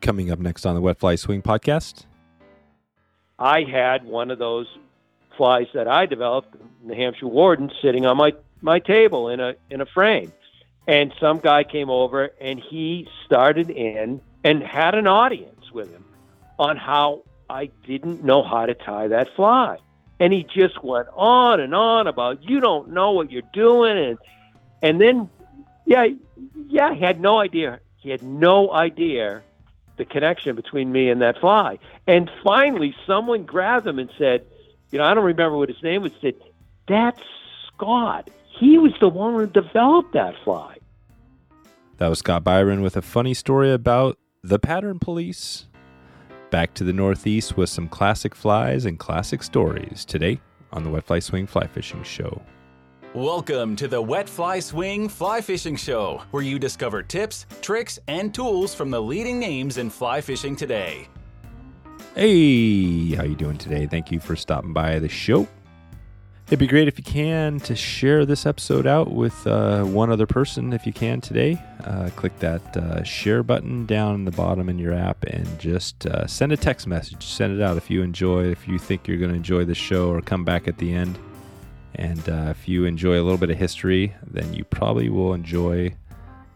Coming up next on the Wet Fly Swing podcast. I had one of those flies that I developed, the Hampshire Warden, sitting on my, my table in a in a frame. And some guy came over and he started in and had an audience with him on how I didn't know how to tie that fly. And he just went on and on about you don't know what you're doing and and then yeah yeah he had no idea he had no idea the connection between me and that fly. And finally, someone grabbed him and said, you know, I don't remember what his name was, said, that's Scott. He was the one who developed that fly. That was Scott Biron with a funny story about the pattern police. Back to the Northeast with some classic flies and classic stories today on the Wet Fly Swing Fly Fishing Show. Welcome to the Wet Fly Swing Fly Fishing Show, where you discover tips, tricks, and tools from the leading names in fly fishing today. Hey, how you doing today? Thank you for stopping by the show. It'd be great if you can to share this episode out with uh, one other person if you can today. Uh, click that uh, share button down in the bottom in your app and just uh, send a text message. Send it out if you enjoy, if you think you're going to enjoy the show or come back at the end. And uh, if you enjoy a little bit of history, then you probably will enjoy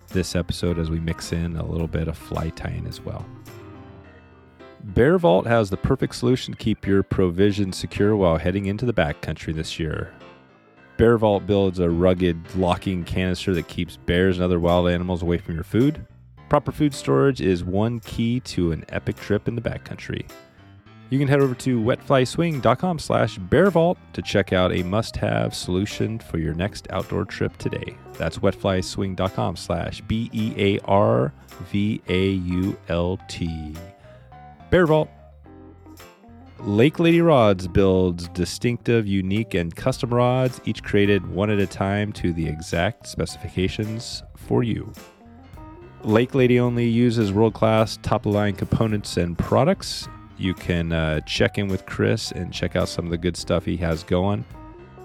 this episode as we mix in a little bit of fly tying as well. BearVault has the perfect solution to keep your provisions secure while heading into the backcountry this year. BearVault builds a rugged locking canister that keeps bears and other wild animals away from your food. Proper food storage is one key to an epic trip in the backcountry. You can head over to wetflyswing.com slash bearvault to check out a must-have solution for your next outdoor trip today. That's wetflyswing.com slash B-E-A-R-V-A-U-L-T. BearVault. Lake Lady Rods builds distinctive, unique, and custom rods, each created one at a time to the exact specifications for you. Lake Lady only uses world class, top of the line components and products. You can uh, check in with Chris and check out some of the good stuff he has going.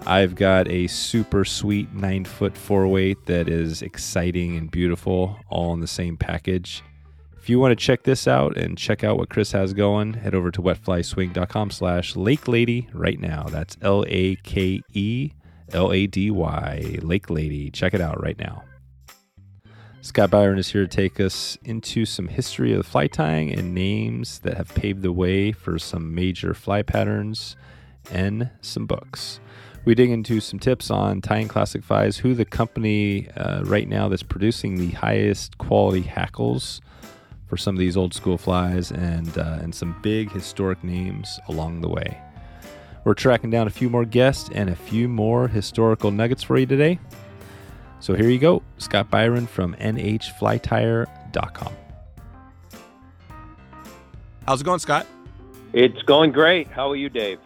I've got a super sweet nine foot four weight that is exciting and beautiful, all in the same package. If you want to check this out and check out what Chris has going, head over to wetflyswing.com slash Lake Lady right now. That's L A K E L A D Y, Lake Lady. Check it out right now. Scott Biron is here to take us into some history of the fly tying and names that have paved the way for some major fly patterns and some books. We dig into some tips on tying classic flies, who the company uh, right now that's producing the highest quality hackles for some of these old school flies and uh, and some big historic names along the way. We're tracking down a few more guests and a few more historical nuggets for you today. So here you go, Scott Biron from nhflytyer.com. How's it going, Scott? It's going great. How are you, Dave?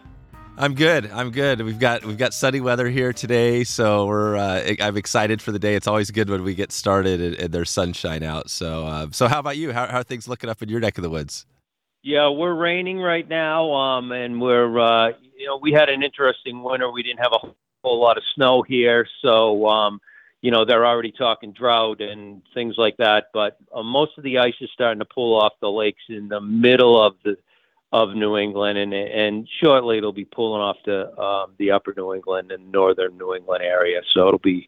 I'm good. I'm good. We've got we've got sunny weather here today, so we're uh, I'm excited for the day. It's always good when we get started and, and there's sunshine out. So uh, so how about you? How, how are things looking up in your neck of the woods? Yeah, we're raining right now, um, and we're uh, you know we had an interesting winter. We didn't have a whole lot of snow here, so um, you know they're already talking drought and things like that. But uh, most of the ice is starting to pull off the lakes in the middle of the of New England, and and shortly it'll be pulling off the um, the upper New England and northern New England area. So it'll be,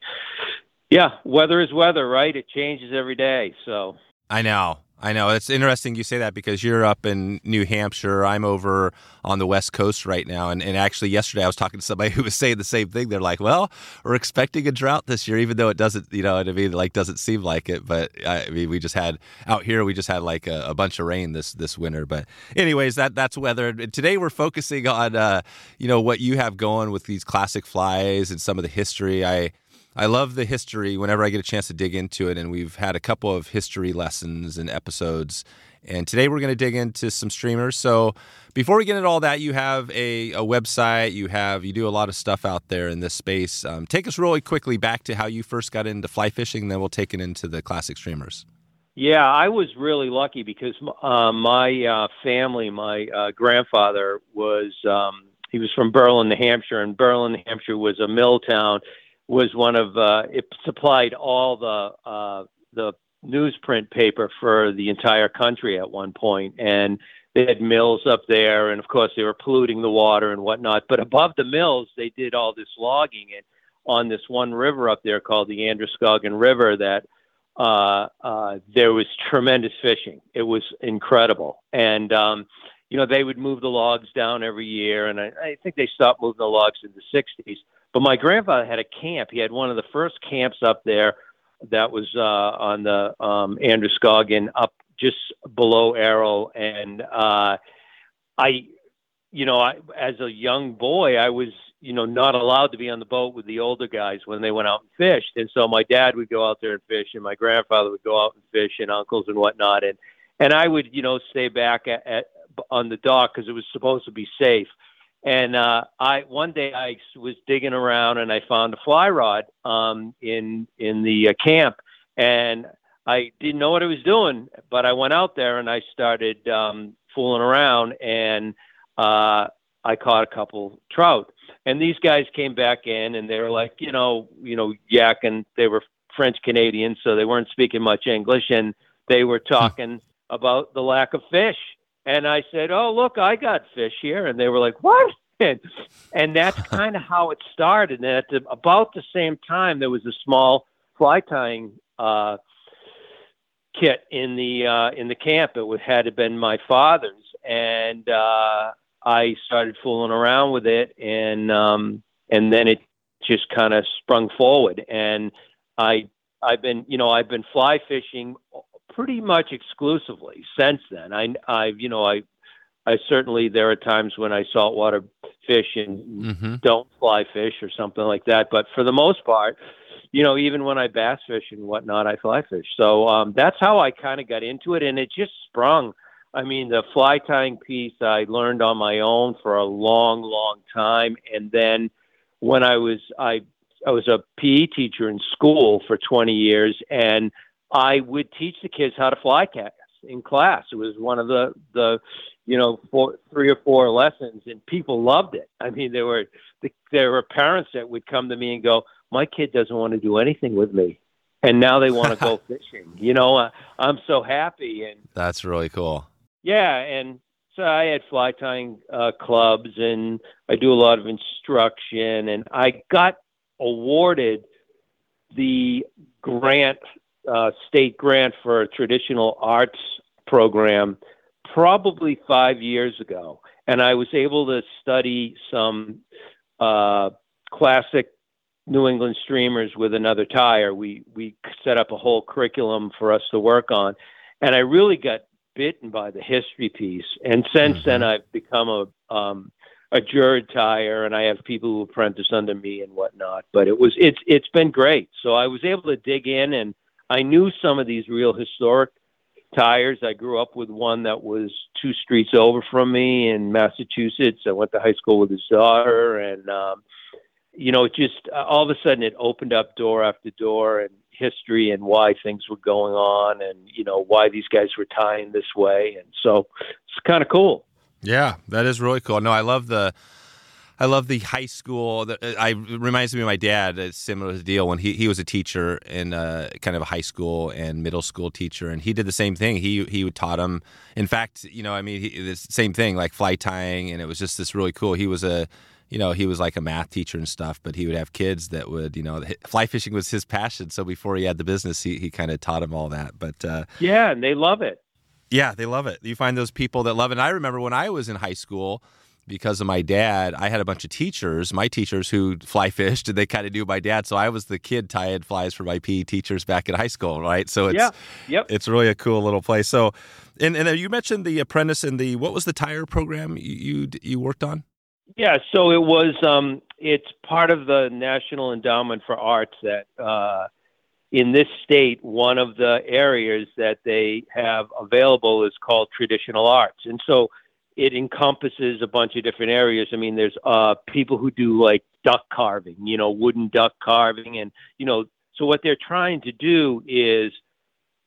yeah, weather is weather, right? It changes every day. So I know. I know it's interesting you say that because you're up in New Hampshire. I'm over on the West Coast right now, and, and actually yesterday I was talking to somebody who was saying the same thing. They're like, "Well, we're expecting a drought this year, even though it doesn't, you know, what I mean, like doesn't seem like it." But I mean, we just had out here, we just had like a, a bunch of rain this this winter. But anyways, that that's weather. Today we're focusing on, uh, you know, what you have going with these classic flies and some of the history. I I love the history whenever I get a chance to dig into it, and we've had a couple of history lessons and episodes. And today we're going to dig into some streamers. So before we get into all that, you have a, a website, you have you do a lot of stuff out there in this space. Um, take us really quickly back to how you first got into fly fishing, then we'll take it into the classic streamers. Yeah, I was really lucky because uh, my uh, family, my uh, grandfather was um, he was from Berlin, New Hampshire, and Berlin, New Hampshire was a mill town was one of uh, it supplied all the uh, the newsprint paper for the entire country at one point, and they had mills up there, and of course they were polluting the water and whatnot. But above the mills, they did all this logging and on this one river up there called the Androscoggin River that uh, uh, there was tremendous fishing. It was incredible, and um, you know they would move the logs down every year, and I, I think they stopped moving the logs in the '60s. But my grandfather had a camp. He had one of the first camps up there that was uh, on the um, Androscoggin up just below Errol, and uh, I, you know, I, as a young boy, I was you know not allowed to be on the boat with the older guys when they went out and fished, and so my dad would go out there and fish, and my grandfather would go out and fish, and uncles and whatnot, and and I would you know stay back at, at on the dock because it was supposed to be safe. And uh, I one day I was digging around and I found a fly rod um, in in the uh, camp, and I didn't know what I was doing, but I went out there and I started um, fooling around, and uh, I caught a couple trout. And these guys came back in and they were like, you know, you know, yak, and They were French Canadians, so they weren't speaking much English, and they were talking about the lack of fish and I said, "Oh, look, I got fish here," and they were like, "What?" And, and that's kind of how it started. And at the, about the same time, there was a small fly tying uh, kit in the uh, in the camp. It would, had been my father's, and uh, I started fooling around with it, and um, and then it just kind of sprung forward. And I I've been you know I've been fly fishing pretty much exclusively since then. I, I, you know, I, I certainly there are times when I saltwater fish and mm-hmm. don't fly fish or something like that. But for the most part, you know, even when I bass fish and whatnot, I fly fish. So um, that's how I kind of got into it, and it just sprung. I mean, the fly tying piece I learned on my own for a long, long time, and then when I was I I was a PE teacher in school for 20 years, and I would teach the kids how to fly cast in class. It was one of the the you know four, three or four lessons, and people loved it. I mean, there were there were parents that would come to me and go, "My kid doesn't want to do anything with me." And now they want to go fishing. You know, uh, I'm so happy, and that's really cool. Yeah, and so I had fly tying uh, clubs, and I do a lot of instruction, and I got awarded the grant uh, state grant for a traditional arts program probably five years ago, and I was able to study some uh, classic New England streamers with another tyer. We we set up a whole curriculum for us to work on, and I really got bitten by the history piece. And since mm-hmm. then, I've become a um, a Jerd tyer, and I have people who apprentice under me and whatnot. But it was it's it's been great. So I was able to dig in and I knew some of these real historic tyers. I grew up with one that was two streets over from me in Massachusetts. I went to high school with his daughter, and um, you know, it just uh, all of a sudden it opened up door after door and history and why things were going on, and you know why these guys were tying this way, and so it's kind of cool. Yeah, that is really cool. No, I love the I love the high school. That uh, I reminds me of my dad. It's similar deal when he, he was a teacher in a, kind of a high school and middle school teacher, and he did the same thing. He he taught them. In fact, you know, I mean, he, the same thing like fly tying, and it was just this really cool. He was a you know, he was like a math teacher and stuff, but he would have kids that would, you know, fly fishing was his passion. So before he had the business, he, he kind of taught them all that. But uh, yeah, and they love it. Yeah, they love it. You find those people that love it. And I remember when I was in high school, because of my dad, I had a bunch of teachers, my teachers who fly fished, and they kind of knew my dad. So I was the kid tying flies for my PE teachers back in high school, right? So it's yeah, yep. it's really a cool little place. So, and and you mentioned the apprentice and the what was the tyer program you you, you worked on? Yeah, so it was um, it's part of the National Endowment for Arts that uh, in this state, one of the areas that they have available is called traditional arts, and so it encompasses a bunch of different areas. I mean, there's uh, people who do like duck carving, you know, wooden duck carving, and you know, so what they're trying to do is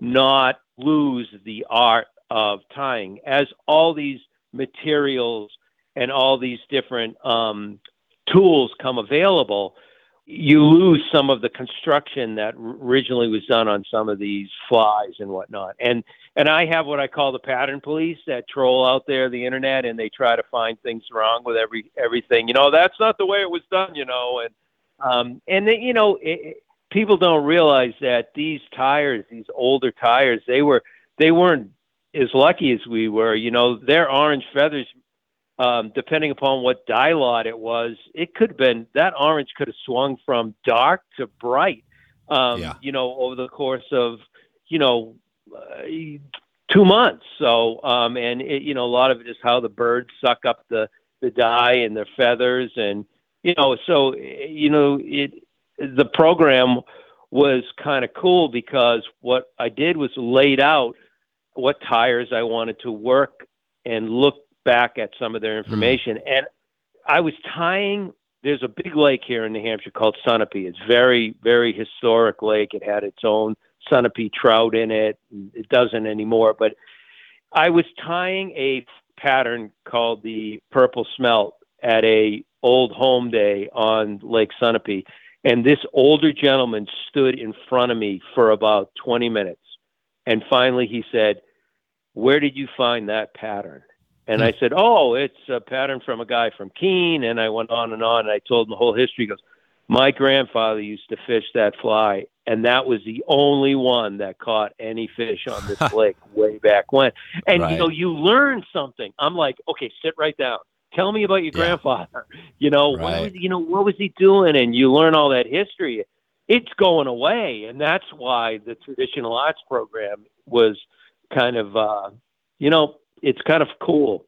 not lose the art of tying as all these materials and all these different um, tools come available you lose some of the construction that originally was done on some of these flies and whatnot. And and I have what I call the pattern police that troll out there the internet and they try to find things wrong with every everything. You know, that's not the way it was done. You know, and um, and they, you know, it, people don't realize that these tyers, these older tyers, they were they weren't as lucky as we were. You know, their orange feathers um, depending upon what dye lot it was, it could have been that orange could have swung from dark to bright. Um, yeah. You know, over the course of you know uh, two months. So, um, and it, you know, a lot of it is how the birds suck up the the dye and their feathers, and you know, so you know, it the program was kind of cool because what I did was laid out what tyers I wanted to work and look back at some of their hmm. information. Mm. And I was tying. There's a big lake here in New Hampshire called Sunapee. It's very, very historic lake. It had its own Sunapee trout in it. It doesn't anymore. But I was tying a pattern called the purple smelt at a old home day on Lake Sunapee. And this older gentleman stood in front of me for about 20 minutes. And finally he said, Where did you find that pattern? And I said, "Oh, it's a pattern from a guy from Keene." And I went on and on, and I told him the whole history. He goes, "My grandfather used to fish that fly, and that was the only one that caught any fish on this lake way back when." And right. you know, you learn something. I'm like, "Okay, sit right down. Tell me about your yeah. grandfather. You know, right. what was, you know, what was he doing?" And you learn all that history. It's going away, and that's why the traditional arts program was kind of, uh, you know, it's kind of cool.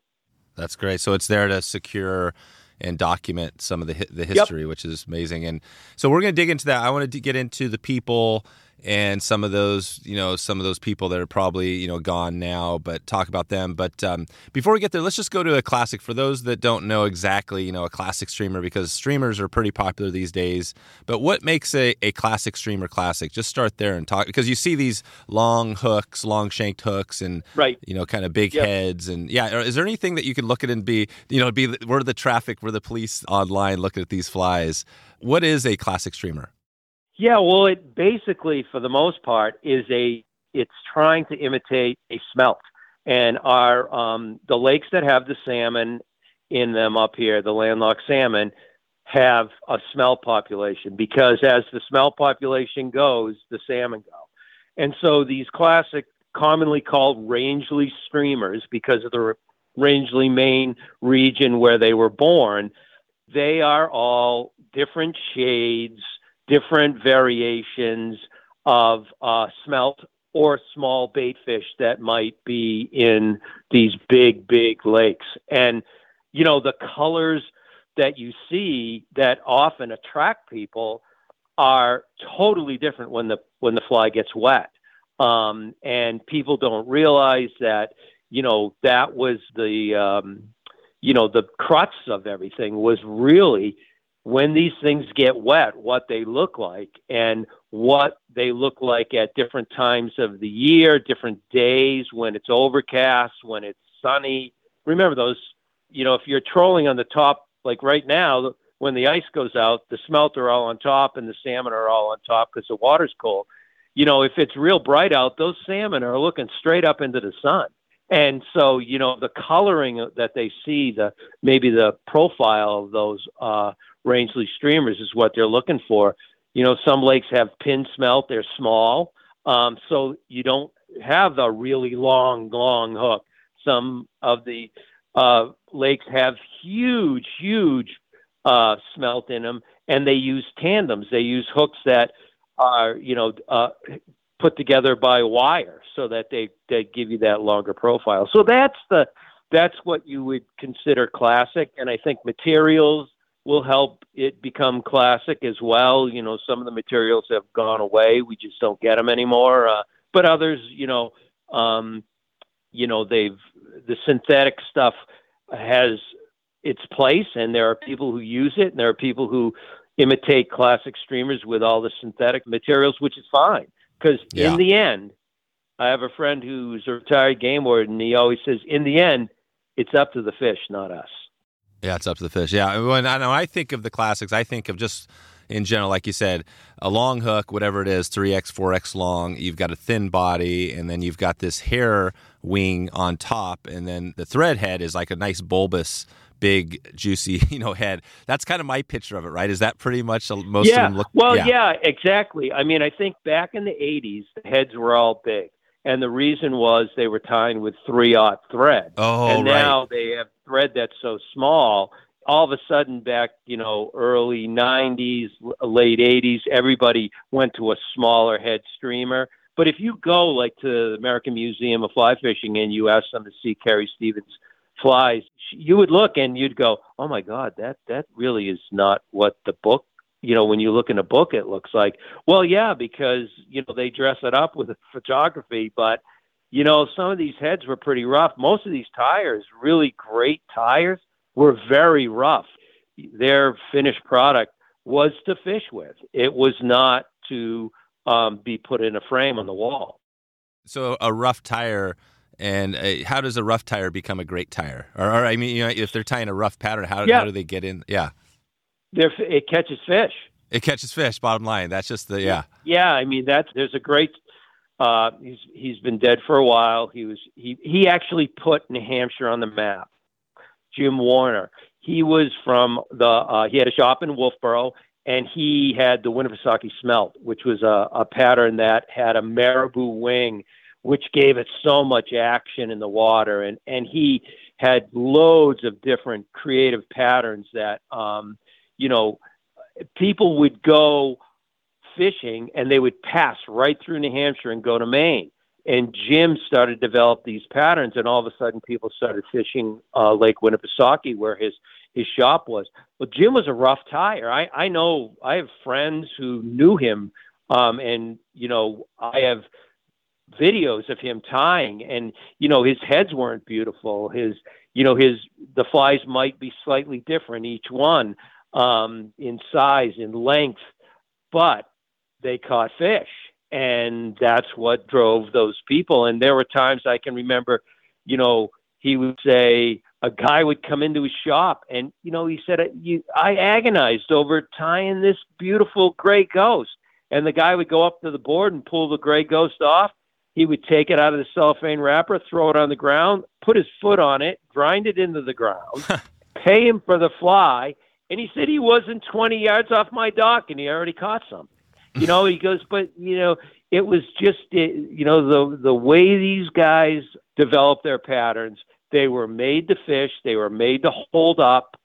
That's great. So it's there to secure and document some of the the history, yep. which is amazing. And so we're going to dig into that. I want to get into the people and some of those, you know, some of those people that are probably, you know, gone now, but talk about them. But um, before we get there, let's just go to a classic for those that don't know exactly, you know, a classic streamer because streamers are pretty popular these days. But what makes a, a classic streamer classic? Just start there and talk because you see these long hooks, long shanked hooks, and right, you know, kind of big yep. heads. And yeah, is there anything that you could look at and be, you know, be where the traffic, where the police online looking at these flies? What is a classic streamer? Yeah, well, it basically, for the most part, is a it's trying to imitate a smelt, and our um, the lakes that have the salmon in them up here, the landlocked salmon, have a smelt population because as the smelt population goes, the salmon go, and so these classic, commonly called Rangeley streamers, because of the Rangeley, Maine region where they were born, they are all different shades different variations of uh, smelt or small bait fish that might be in these big, big lakes. And, you know, the colors that you see that often attract people are totally different when the when the fly gets wet. Um, and people don't realize that, you know, that was the um, you know, the crux of everything was really when these things get wet, what they look like and what they look like at different times of the year, different days when it's overcast, when it's sunny. Remember those, you know, if you're trolling on the top, like right now, when the ice goes out, the smelt are all on top and the salmon are all on top because the water's cold. You know, if it's real bright out, those salmon are looking straight up into the sun. And so, you know, the coloring that they see, the maybe the profile of those uh, Rangeley streamers is what they're looking for. You know, some lakes have pin smelt; they're small, um, so you don't have the really long, long hook. Some of the uh, lakes have huge, huge uh, smelt in them, and they use tandems. They use hooks that are, you know, uh, put together by wire, so that they they give you that longer profile. So that's the that's what you would consider classic, and I think materials will help it become classic as well. You know, some of the materials have gone away; we just don't get them anymore. Uh, but others, you know, um, you know, they've the synthetic stuff has its place, and there are people who use it, and there are people who imitate classic streamers with all the synthetic materials, which is fine because yeah. in the end, I have a friend who's a retired game warden. And he always says, in the end, it's up to the fish, not us. Yeah, it's up to the fish. Yeah, when I know I think of the classics, I think of just in general, like you said, a long hook, whatever it is, 3x, 4x long. You've got a thin body, and then you've got this hair wing on top, and then the thread head is like a nice bulbous, big, juicy, you know, head. That's kind of my picture of it, right? Is that pretty much most yeah. of them look? Well, yeah. yeah, exactly. I mean, I think back in the '80s, the heads were all big, and the reason was they were tying with three aught thread. Oh, and right. now they have thread that's so small all of a sudden back you know early 90s late 80s everybody went to a smaller head streamer but if you go like to the american museum of fly fishing and you ask them to see carrie stevens flies you would look and you'd go oh my god that that really is not what the book you know when you look in a book it looks like well yeah because you know they dress it up with photography but you know some of these heads were pretty rough most of these tyers really great tyers were very rough. Their finished product was to fish with. It was not to um, be put in a frame on the wall. So a rough tyer, and a, how does a rough tyer become a great tyer? Or, or, I mean, you know, if they're tying a rough pattern, how, yeah. how do they get in? Yeah, They're, it catches fish. It catches fish. Bottom line, that's just the yeah. Yeah, I mean that's there's a great. Uh, he's he's been dead for a while. He was he he actually put New Hampshire on the map. Jim Warner. He was from the uh, he had a shop in Wolfeboro, and he had the Winnipesaukee smelt, which was a, a pattern that had a marabou wing, which gave it so much action in the water, and and he had loads of different creative patterns that um, you know people would go fishing and they would pass right through New Hampshire and go to Maine and Jim started to develop these patterns, and all of a sudden people started fishing uh, Lake Winnipesaukee, where his his shop was. But Jim was a rough tyer. I I know I have friends who knew him, um, and you know I have videos of him tying, and you know his heads weren't beautiful. His you know his the flies might be slightly different each one um, in size, in length, but they caught fish and that's what drove those people. And there were times I can remember, you know, he would say a guy would come into his shop, and you know, he said, "You, I agonized over tying this beautiful gray ghost." And the guy would go up to the board and pull the gray ghost off. He would take it out of the cellophane wrapper, throw it on the ground, put his foot on it, grind it into the ground, pay him for the fly. And he said he wasn't 20 yards off my dock and he already caught some. You know, he goes, but you know, it was just you know the the way these guys developed their patterns. They were made to fish. They were made to hold up.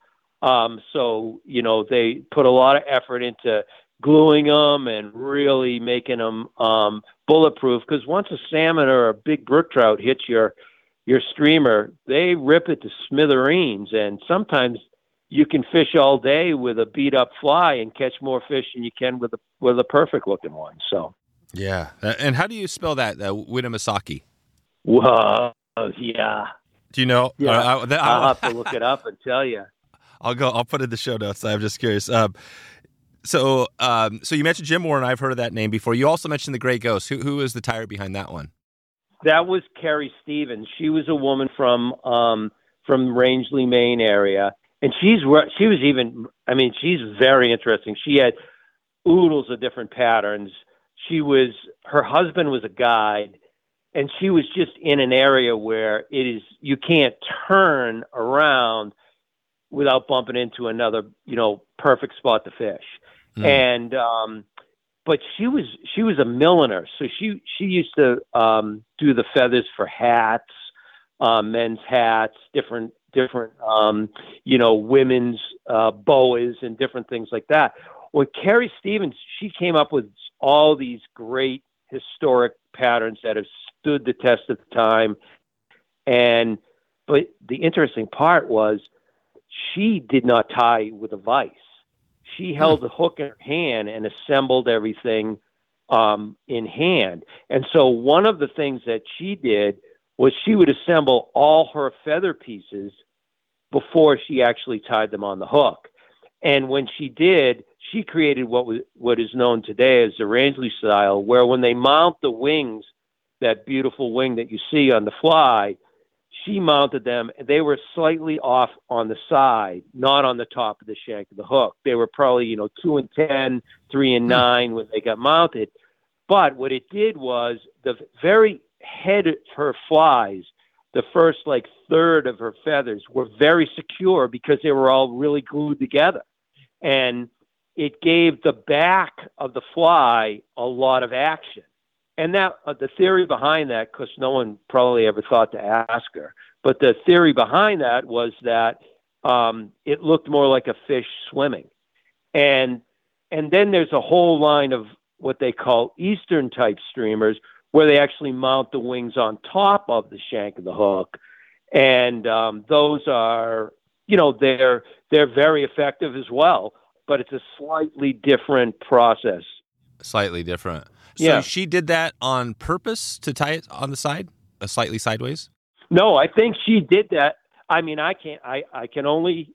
Um, so you know, they put a lot of effort into gluing them and really making them um, bulletproof. Because once a salmon or a big brook trout hits your your streamer, they rip it to smithereens, and sometimes you can fish all day with a beat up fly and catch more fish than you can with a with a perfect looking one. So yeah, uh, and how do you spell that? Uh, Winnipesaukee. Well, yeah. Do you know? Yeah, uh, I, I'll have to look it up and tell you. I'll go. I'll put it in the show notes. I'm just curious. Um, so, um, so you mentioned Jim Warner. I've heard of that name before. You also mentioned the Gray Ghost. Who who is the tyer behind that one? That was Carrie Stevens. She was a woman from um, from Rangeley, Maine area and she's she was even I mean she's very interesting. She had oodles of different patterns. She was her husband was a guide and she was just in an area where it is you can't turn around without bumping into another, you know, perfect spot to fish. Mm. And um but she was she was a milliner, so she she used to um do the feathers for hats, uh, men's hats, different different, um, you know, women's uh, boas and different things like that. When Carrie Stevens, she came up with all these great historic patterns that have stood the test of time. And, but the interesting part was she did not tie with a vise. She held the hook in her hand and assembled everything um, in hand. And so one of the things that she did was she would assemble all her feather pieces before she actually tied them on the hook. And when she did, she created what was what is known today as the Rangeley style, where when they mount the wings, that beautiful wing that you see on the fly, she mounted them. They were slightly off on the side, not on the top of the shank of the hook. They were probably, you know, two and ten, three and hmm. nine when they got mounted. But what it did was the very head of her flies, the first like third of her feathers were very secure because they were all really glued together. And it gave the back of the fly a lot of action and that uh, the theory behind that, because no one probably ever thought to ask her, but the theory behind that was that um, it looked more like a fish swimming, and and then there's a whole line of what they call Eastern type streamers, where they actually mount the wings on top of the shank of the hook, and um, those are you know they're they're very effective as well, but it's a slightly different process. Slightly different. So Yeah. she did that on purpose to tie it on the side, uh, slightly sideways. No, I think she did that. I mean, I can't. I I can only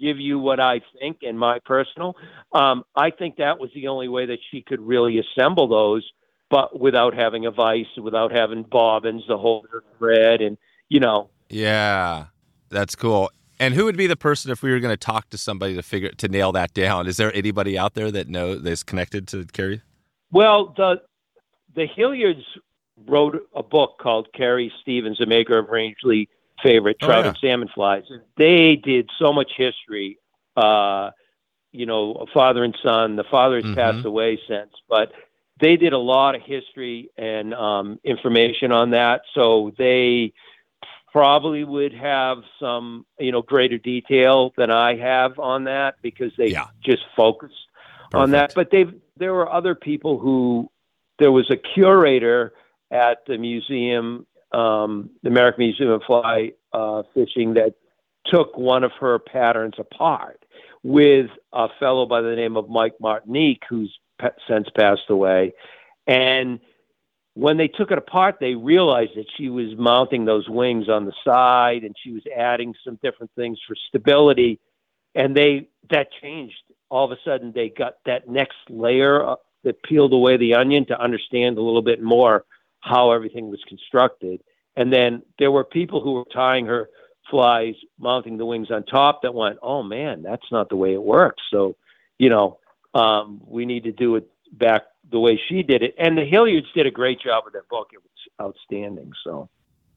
give you what I think and my personal. Um, I think that was the only way that she could really assemble those, but without having a vice, without having bobbins to hold her thread, and you know, Yeah, that's cool. And who would be the person if we were going to talk to somebody to figure to nail that down? Is there anybody out there that know that's connected to Carrie? Well, the the Hilliards wrote a book called Carrie Stevens, the maker of Rangeley favorite Oh, trout yeah. and salmon flies. They did so much history. Uh, you know, father and son. The father has Mhm. passed away since, but they did a lot of history and um, information on that. So they probably would have some, you know, greater detail than I have on that because they Yeah. just focused on that. But they there were other people who there was a curator at the museum, um, the American Museum of Fly uh, Fishing, that took one of her patterns apart with a fellow by the name of Mike Martinek, who's since passed away, and when they took it apart, they realized that she was mounting those wings on the side and she was adding some different things for stability. And they that changed. All of a sudden, they got that next layer that peeled away the onion to understand a little bit more how everything was constructed. And then there were people who were tying her flies, mounting the wings on top, that went, "Oh man, that's not the way it works." So, you know, um, we need to do it back the way she did it. And the Hilliards did a great job with that book. It was outstanding. So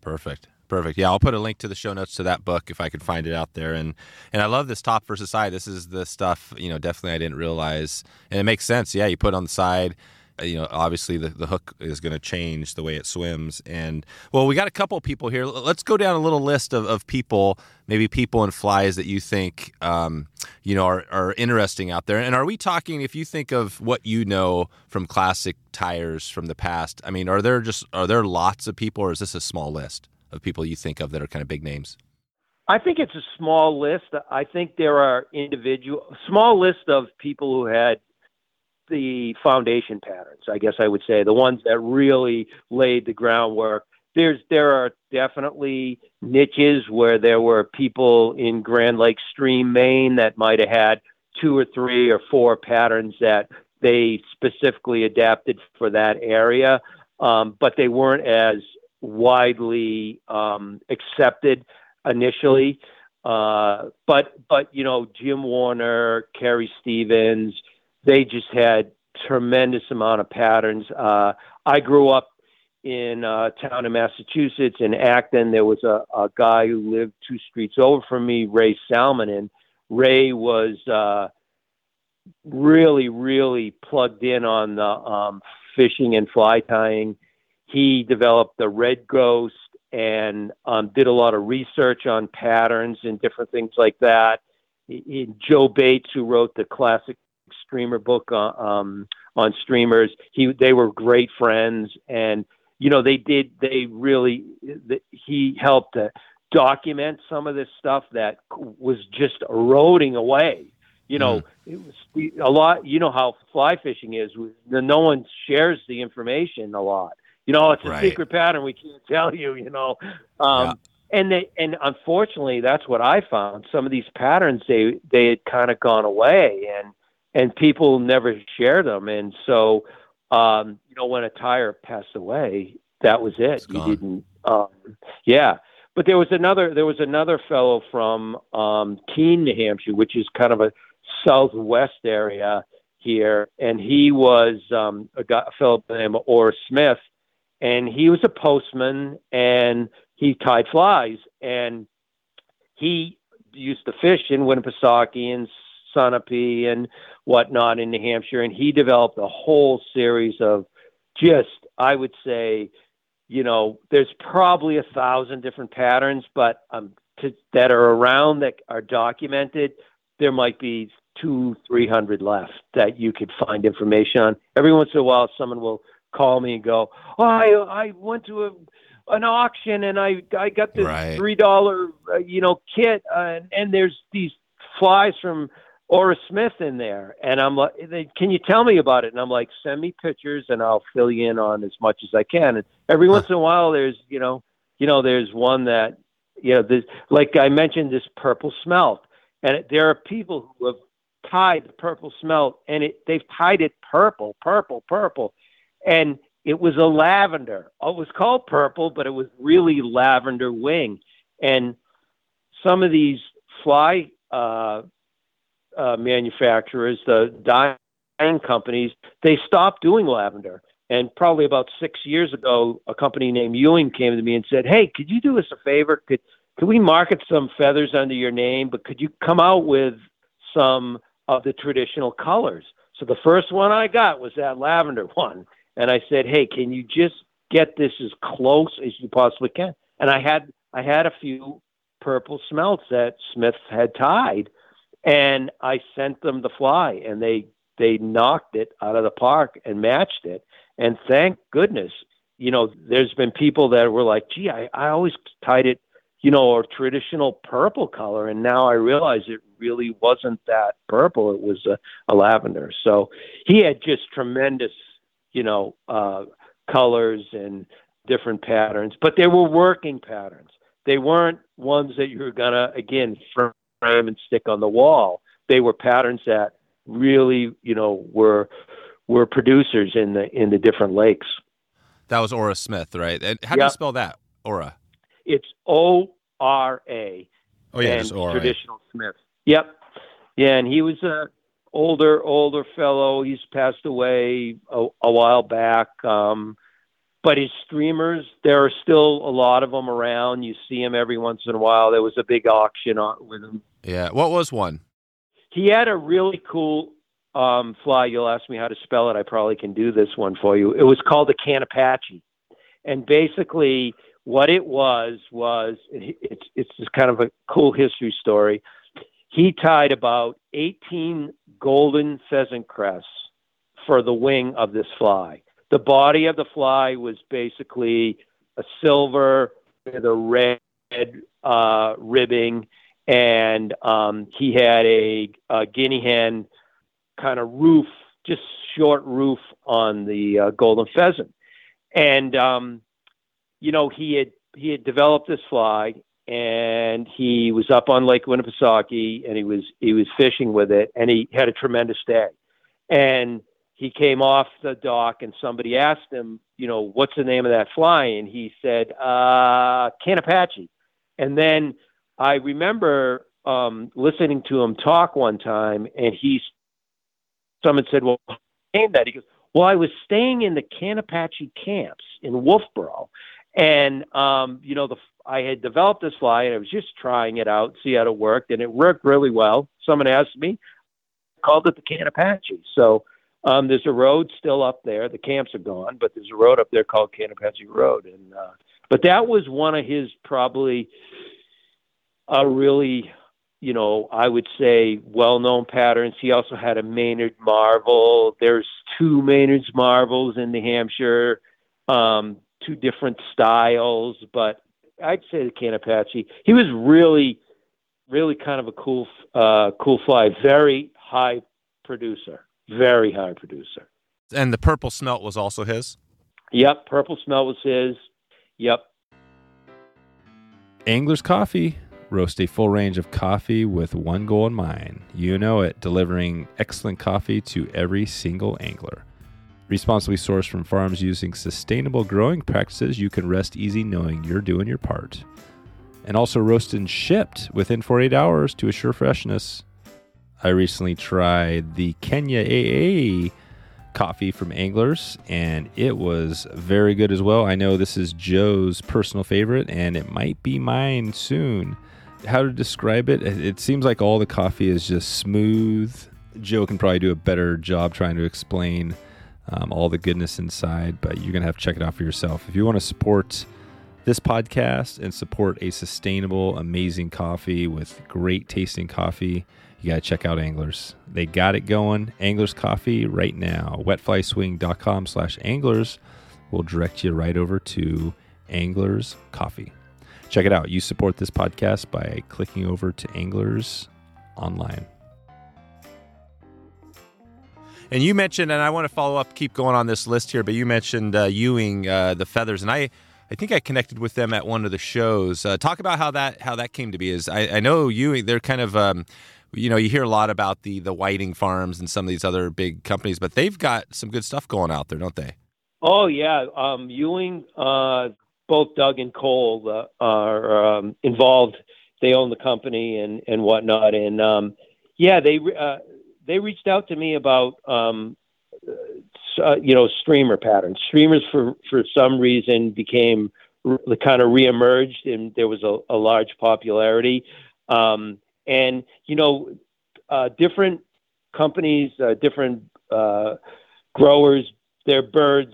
Perfect. Perfect. Yeah, I'll put a link to the show notes to that book if I could find it out there. And and I love this top versus side. This is the stuff you know definitely I didn't realize, and it makes sense. Yeah, you put on the side. You know, obviously the, the hook is going to change the way it swims. And well, we got a couple people here. Let's go down a little list of, of people, maybe people and flies that you think um, you know are, are interesting out there. And are we talking? If you think of what you know from classic tyers from the past, I mean, are there just are there lots of people, or is this a small list? of people you think of that are kind of big names? I think it's a small list. I think there are individual small list of people who had the foundation patterns. I guess I would say the ones that really laid the groundwork. There's there are definitely niches where there were people in Grand Lake Stream, Maine, that might have had two or three or four patterns that they specifically adapted for that area, um, but they weren't as widely um, accepted initially. Uh, but but you know Jim Warner, Carrie Stevens, they just had tremendous amount of patterns. Uh, I grew up in a town in Massachusetts in Acton. There was a, a guy who lived two streets over from me, Ray Salmon, and Ray was uh, really really plugged in on the um, fishing and fly tying. He developed the Red Ghost and um, did a lot of research on patterns and different things like that. He, he- Joe Bates, who wrote the classic streamer book uh, um, on streamers, he they were great friends, and you know they did they really he helped to document some of this stuff that was just eroding away. You know, it was a lot. You know how fly fishing is. No one shares the information a lot. You know, it's a Right. secret pattern we can't tell you. You know, um, and they and unfortunately, that's what I found. Some of these patterns they they had kind of gone away, and and people never share them. And so, um, you know, when a tyer passed away, that was it. You didn't. Um, yeah, but there was another there was another fellow from um, Keene, New Hampshire, which is kind of a southwest area here, and he was um, a, guy, a fellow named Ora Smith, and he was a postman and he tied flies and he used to fish in Winnipesaukee and Sunapee and whatnot in New Hampshire, and he developed a whole series of just, I would say, you know, there's probably a thousand different patterns, but um, to, that are around that are documented, there might be two, three hundred left that you could find information on. Every once in a while, someone will call me and go, "Oh, I I went to a an auction and I I got this Right. three dollar uh, you know kit uh, and there's these flies from Ora Smith in there. And I'm like can you tell me about it? And I'm like send me pictures and I'll fill you in on as much as I can. And every once in a while there's you know you know there's one that you know this like I mentioned this purple smelt. And it, there are people who have tied the purple smelt and it they've tied it purple purple purple. And it was a lavender. Oh, It was called purple, but it was really lavender wing. And some of these fly uh, uh, manufacturers, the dyeing companies, they stopped doing lavender. And probably about six years ago, a company named Ewing came to me and said, "Hey, could you do us a favor? Could could we market some feathers under your name, but could you come out with some of the traditional colors?" So the first one I got was that lavender one and I said, "Hey, can you just get this as close as you possibly can?" And I had I had a few purple smelts that Smith had tied, and I sent them the fly, and they they knocked it out of the park and matched it. And thank goodness, you know, there's been people that were like, "Gee, I, I always tied it." You know, a traditional purple color, and now I realize it really wasn't that purple; it was a, a lavender. So he had just tremendous you know, uh, colors and different patterns, but they were working patterns. They weren't ones that you were gonna again frame and stick on the wall. They were patterns that really, you know, were were producers in the in the different lakes. That was Ora Smith, right? And how do you spell that? Ora. It's O R A. Oh yeah, just right. traditional Smith. Yep. Yeah, and he was a older older fellow. He's passed away a, a while back. Um, but his streamers, there are still a lot of them around. You see him every once in a while. There was a big auction on, with him. Yeah. What was one? He had a really cool um, fly. You'll ask me how to spell it. I probably can do this one for you. It was called the Canopache, and basically what it was was it's it's just kind of a cool history story. He tied about 18 golden pheasant crests for the wing of this fly. The body of the fly was basically a silver with a red uh, ribbing, and um, he had a, a guinea hen kind of roof, just short roof on the uh, golden pheasant. And um, you know, he had he had developed this fly, and he was up on Lake Winnipesaukee, and he was he was fishing with it, and he had a tremendous day. And he came off the dock, and somebody asked him, you know, what's the name of that fly? And he said, uh, Canopache. And then I remember um, listening to him talk one time, and he, someone said, well, name that? He goes, well, I was staying in the Canopache camps in Wolfeboro, and um, you know, the I had developed this fly, and I was just trying it out, see how it worked, and it worked really well. Someone asked me, called it the Canopache. So um, there's a road still up there. The camps are gone, but there's a road up there called Canopache Road, and uh, but that was one of his probably a really, you know, I would say well-known patterns. He also had a Maynard Marvel. There's two Maynard's Marvels in New Hampshire, um, two different styles, but I'd say the Canopache. He was really, really kind of a cool, uh, cool fly. Very high producer. Very high producer. And the purple smelt was also his. Yep, purple smelt was his. Yep. Anglers Coffee. Roast a full range of coffee with one goal in mind. You know it, delivering excellent coffee to every single angler. Responsibly sourced from farms using sustainable growing practices, you can rest easy knowing you're doing your part. and also roasted and shipped within 48 hours to assure freshness. I recently tried the Kenya AA coffee from Anglers, and it was very good as well. I know this is Joe's personal favorite, and it might be mine soon. How to describe it? It seems like all the coffee is just smooth. Joe can probably do a better job trying to explain um, all the goodness inside, but you're going to have to check it out for yourself. If you want to support this podcast and support a sustainable, amazing coffee with great tasting coffee, you got to check out Anglers. They got it going. Anglers Coffee right now. Wetflyswing.com slash anglers will direct you right over to Anglers Coffee. Check it out. You support this podcast by clicking over to Anglers online. And you mentioned, and I want to follow up, keep going on this list here, but you mentioned uh, Ewing, uh, the feathers, and I, I think I connected with them at one of the shows. Uh, talk about how that how that came to be. Is I, I know Ewing, they're kind of, um, you know, you hear a lot about the the whiting farms and some of these other big companies, but they've got some good stuff going out there, don't they? Oh yeah, um, Ewing, uh, both Doug and Cole uh, are um, involved. They own the company and and whatnot, and um, yeah, they uh, they reached out to me about um, uh, you know streamer patterns. Streamers for for some reason became re- kind of reemerged, and there was a, a large popularity. Um, and you know, uh, different companies, uh, different uh, growers, their birds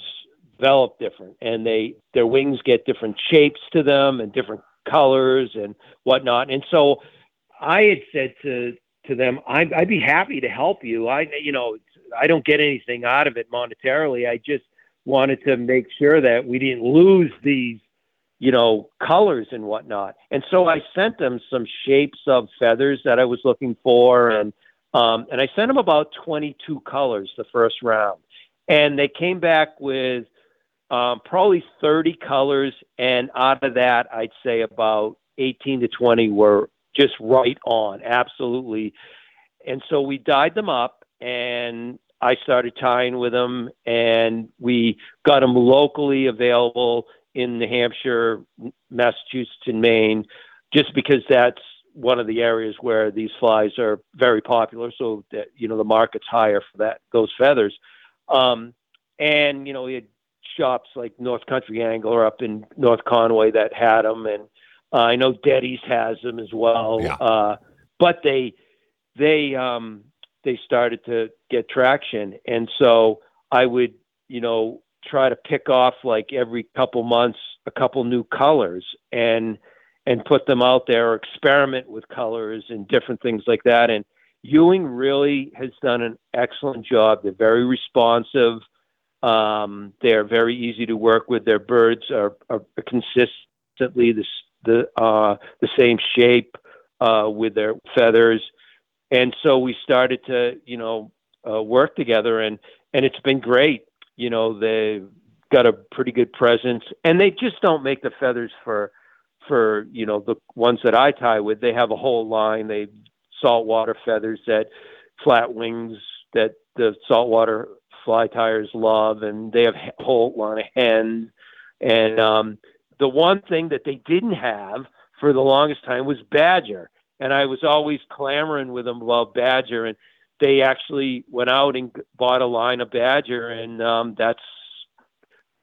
develop different, and they their wings get different shapes to them and different colors and whatnot. And so, I had said to to them, I'd, I'd be happy to help you. I you know I don't get anything out of it monetarily. I just wanted to make sure that we didn't lose these you know, colors and whatnot. And so I sent them some shapes of feathers that I was looking for, and um, and I sent them about 22 colors the first round, and they came back with um, probably 30 colors, and out of that, I'd say about 18 to 20 were just right on, absolutely. And so we dyed them up, and I started tying with them, and we got them locally available in New Hampshire, Massachusetts, and Maine, just because that's one of the areas where these flies are very popular. So that you know the market's higher for that those feathers. Um, and you know we had shops like North Country Angler up in North Conway that had them, and uh, I know Dette's has them as well. Yeah. Uh, but they they um, they started to get traction, and so I would you know try to pick off like every couple months a couple new colors and and put them out there experiment with colors and different things like that and Ewing really has done an excellent job. They're very responsive. Um, they're very easy to work with. Their birds are, are consistently the the uh, the same shape uh, with their feathers, and so we started to you know uh, work together, and and it's been great you know they've got a pretty good presence, and they just don't make the feathers for for you know the ones that I tie with. They have a whole line. They saltwater feathers that flat wings that the saltwater fly tyers love, and they have a whole line of hens. And um, the one thing that they didn't have for the longest time was badger, and I was always clamoring with them about badger, and they actually went out and bought a line of badger, and um, that's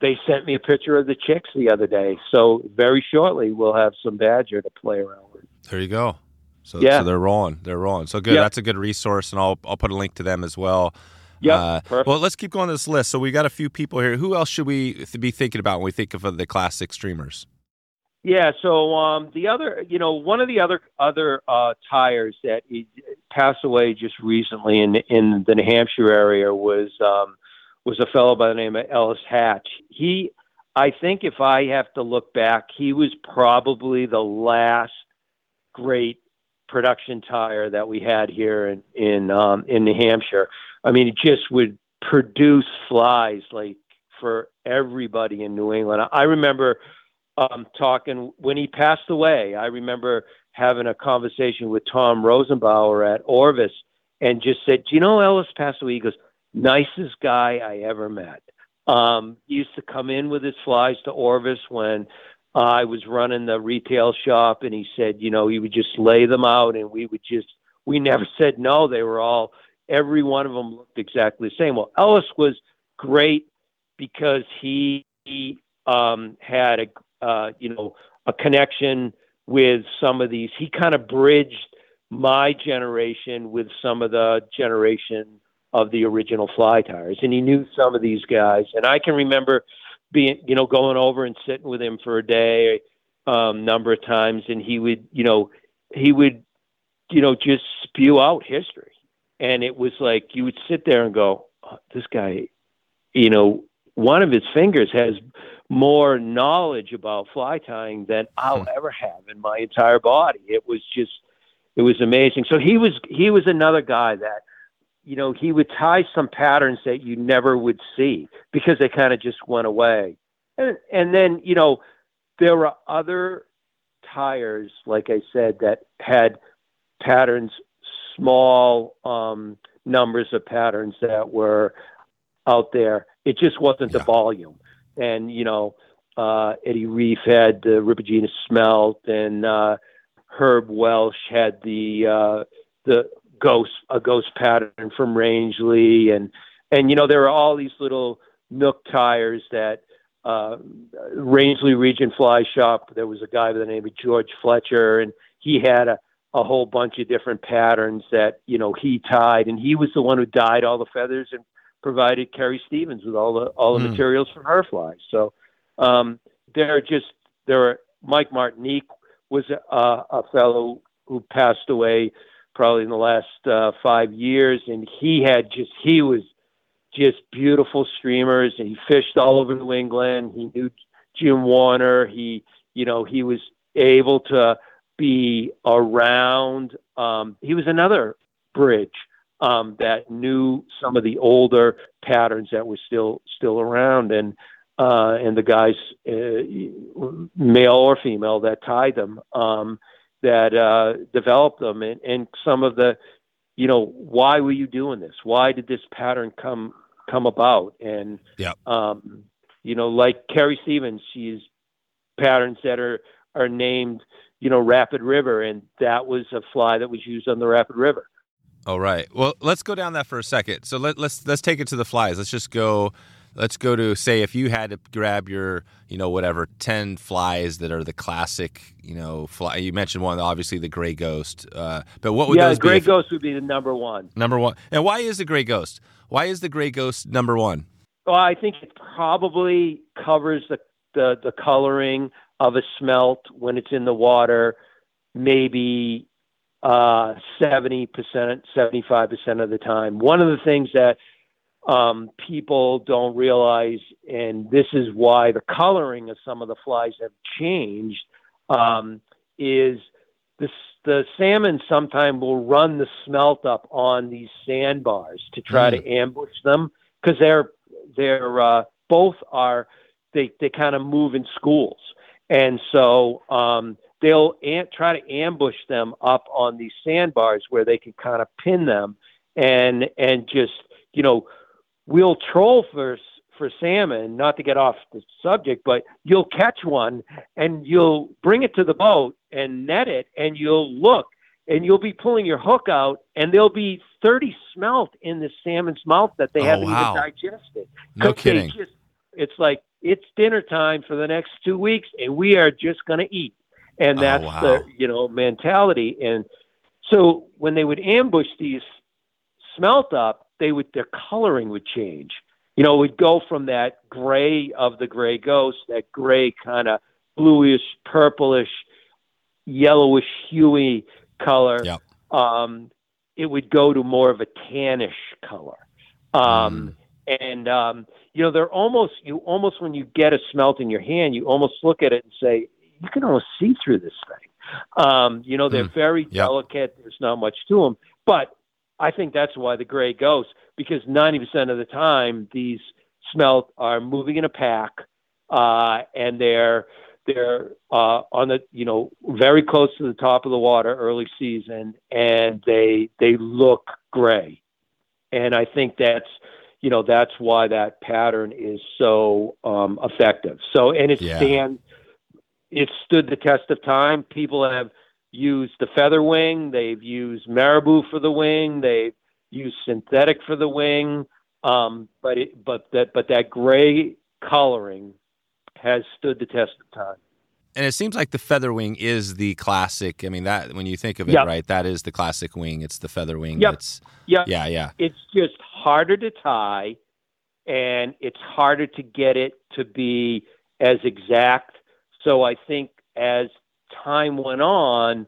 they sent me a picture of the chicks the other day. So very shortly we'll have some badger to play around with. There you go. So, Yeah. so they're rolling. They're rolling. So good. Yep. That's a good resource, and I'll I'll put a link to them as well. Yeah, Uh, well, let's keep going to this list. So we got a few people here. Who else should we be thinking about when we think of uh, the classic streamers? Yeah. So um, the other, you know, one of the other other uh, tyers that passed away just recently in in the New Hampshire area was um, was a fellow by the name of Ellis Hatch. He, I think, if I have to look back, he was probably the last great production tyer that we had here in in um, in New Hampshire. I mean, it just would produce flies like for everybody in New England. I remember um, talking when he passed away. I remember having a conversation with Tom Rosenbauer at Orvis and just said, "Do you know Ellis passed away?" He goes, "Nicest guy I ever met." Um, used to come in with his flies to Orvis when I was running the retail shop, and he said, you know, he would just lay them out, and we would just we never said no. They were all every one of them looked exactly the same. Well, Ellis was great because he, he um, had a uh, you know a connection with some of these. He kind of bridged my generation with some of the generation of the original fly tyers, and he knew some of these guys. And I can remember being you know going over and sitting with him for a day um number of times and he would you know he would you know just spew out history and it was like you would sit there and go oh, this guy you know one of his fingers has more knowledge about fly tying than I'll hmm. ever have in my entire body it was just it was amazing so he was he was another guy that you know, he would tie some patterns that you never would see because they kind of just went away. And, and then, you know, there were other tyers, like I said, that had patterns, small um, numbers of patterns that were out there. It just wasn't yeah. the volume. And, you know, uh, Eddie Reef had the Ripogenus smelt and uh, Herb Welch had the, uh, the ghost a ghost pattern from Rangeley and and you know there are all these little nook tyers that uh, Rangeley Region Fly Shop. There was a guy by the name of George Fletcher, and he had a, a whole bunch of different patterns that you know he tied, and he was the one who dyed all the feathers and provided Carrie Stevens with all the all the mm. materials for her flies. So um, there are just there are Mike Martinek was a, a fellow who passed away probably in the last uh, five years, and he had just he was just beautiful streamers, and he fished all over New England. He knew Jim Warner. He you know he was able to be around. Um, he was another bridge um, that knew some of the older patterns that were still still around, and uh, and the guys, uh, male or female, that tied them. Um, that uh, developed them. And, and some of the you know why were you doing this? Why did this pattern come come about? And yeah. um you know like Carrie Stevens she's patterns that are are named you know Rapid River. And that was a fly that was used on the Rapid River all right. Well let's go down that for a second. So let, let's let's take it to the flies. Let's just go let's go to say if you had to grab your you know whatever 10 flies that are the classic you know fly you mentioned one obviously the gray ghost uh, but what would you say? yeah, those gray be if, ghost would be the number one. Number one. And why is the gray ghost? Why is the gray ghost number one? Well i think it probably covers the the, the coloring of a smelt when it's in the water maybe uh, 70%, 75% of the time. One of the things that um, people don't realize, and this is why the coloring of some of the flies have changed, um, is the, the salmon sometimes will run the smelt up on these sandbars to try mm. to ambush them because they're they're uh, both are they they kind of move in schools, and so um, they'll an- try to ambush them up on these sandbars where they can kind of pin them and and just you know we'll troll for for salmon, not to get off the subject, but you'll catch one and you'll bring it to the boat and net it and you'll look and you'll be pulling your hook out and there'll be 30 smelt in the salmon's mouth that they oh, haven't wow. even digested. No kidding. Just, it's like it's dinner time for the next two weeks and we are just going to eat. And oh, that's oh, wow. the, you know, mentality. And so when they would ambush these smelt up, they would their coloring would change. You know, it would go from that gray of the gray ghost, that gray kind of bluish, purplish, yellowish, huey color. Yep. Um, it would go to more of a tannish color. Um, mm. And um, you know, they're almost you almost when you get a smelt in your hand, you almost look at it and say, you can almost see through this thing. Um, you know, they're mm. very yep. delicate. There's not much to them, but I think that's why the gray goes because 90% of the time these smelt are moving in a pack uh, and they're they're uh, on the you know very close to the top of the water early season and they they look gray and I think that's you know that's why that pattern is so um, effective so and it yeah. stands it's stood the test of time. People have used the feather wing. They've used marabou for the wing. They've used synthetic for the wing. Um, but it, but that but that gray coloring has stood the test of time. And it seems like the feather wing is the classic. I mean, that when you think of it, Yep. right? That is the classic wing. It's the feather wing. Yep. It's Yeah, yeah, yeah. it's just harder to tie and it's harder to get it to be as exact. So I think as time went on,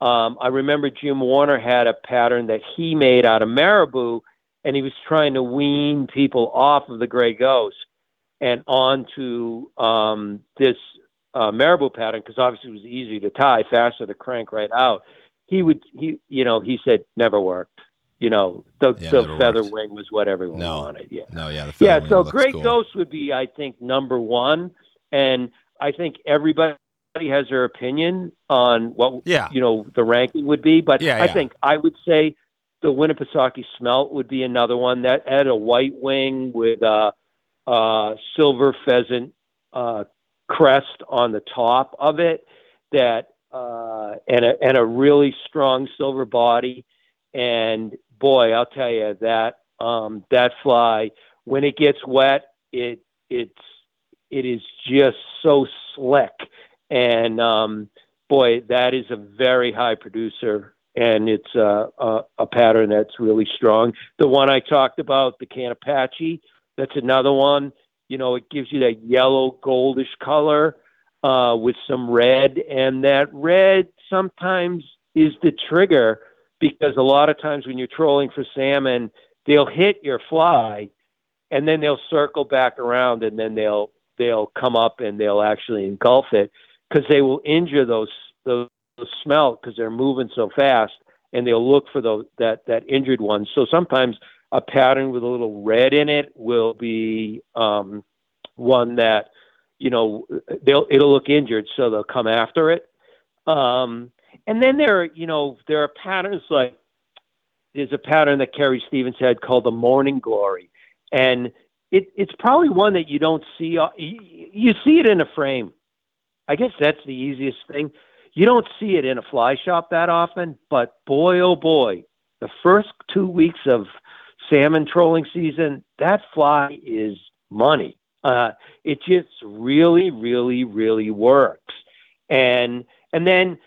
um, I remember Jim Warner had a pattern that he made out of marabou, and he was trying to wean people off of the gray ghost and onto um, this uh, marabou pattern because obviously it was easy to tie, faster to crank right out. He would, he, you know, he said never worked. You know, the, Yeah, the feather worked. wing was what everyone No. wanted. Yeah. No, yeah. The feather Yeah, so Great cool. Ghost would be, I think, number one, and I think everybody has their opinion on what Yeah. you know the ranking would be. But Yeah, I yeah. think I would say the Winnipesaukee Smelt would be another one that had a white wing with a, uh silver pheasant uh, crest on the top of it, that uh, and a and a really strong silver body, and boy, I'll tell you that um, that fly when it gets wet, it it's it is just so slick, and um, boy, that is a very high producer, and it's a, a a pattern that's really strong. The one I talked about, the Canopache, that's another one. You know, it gives you that yellow goldish color uh, with some red, and that red sometimes is the trigger because a lot of times when you're trolling for salmon, they'll hit your fly, and then they'll circle back around, and then they'll they'll come up and they'll actually engulf it because they will injure those those, those smelt because they're moving so fast, and they'll look for those that that injured one. So sometimes a pattern with a little red in it will be um, one that you know they'll it'll look injured, so they'll come after it. Um, and then there, are, you know, there are patterns like there's a pattern that Carrie Stevens had called the Morning Glory, and it, it's probably one that you don't see. uh, You, see it in a frame. I guess that's the easiest thing. You don't see it in a fly shop that often, but boy, oh boy, the first two weeks of salmon trolling season, that fly is money. Uh, it just really, really, really works. And and then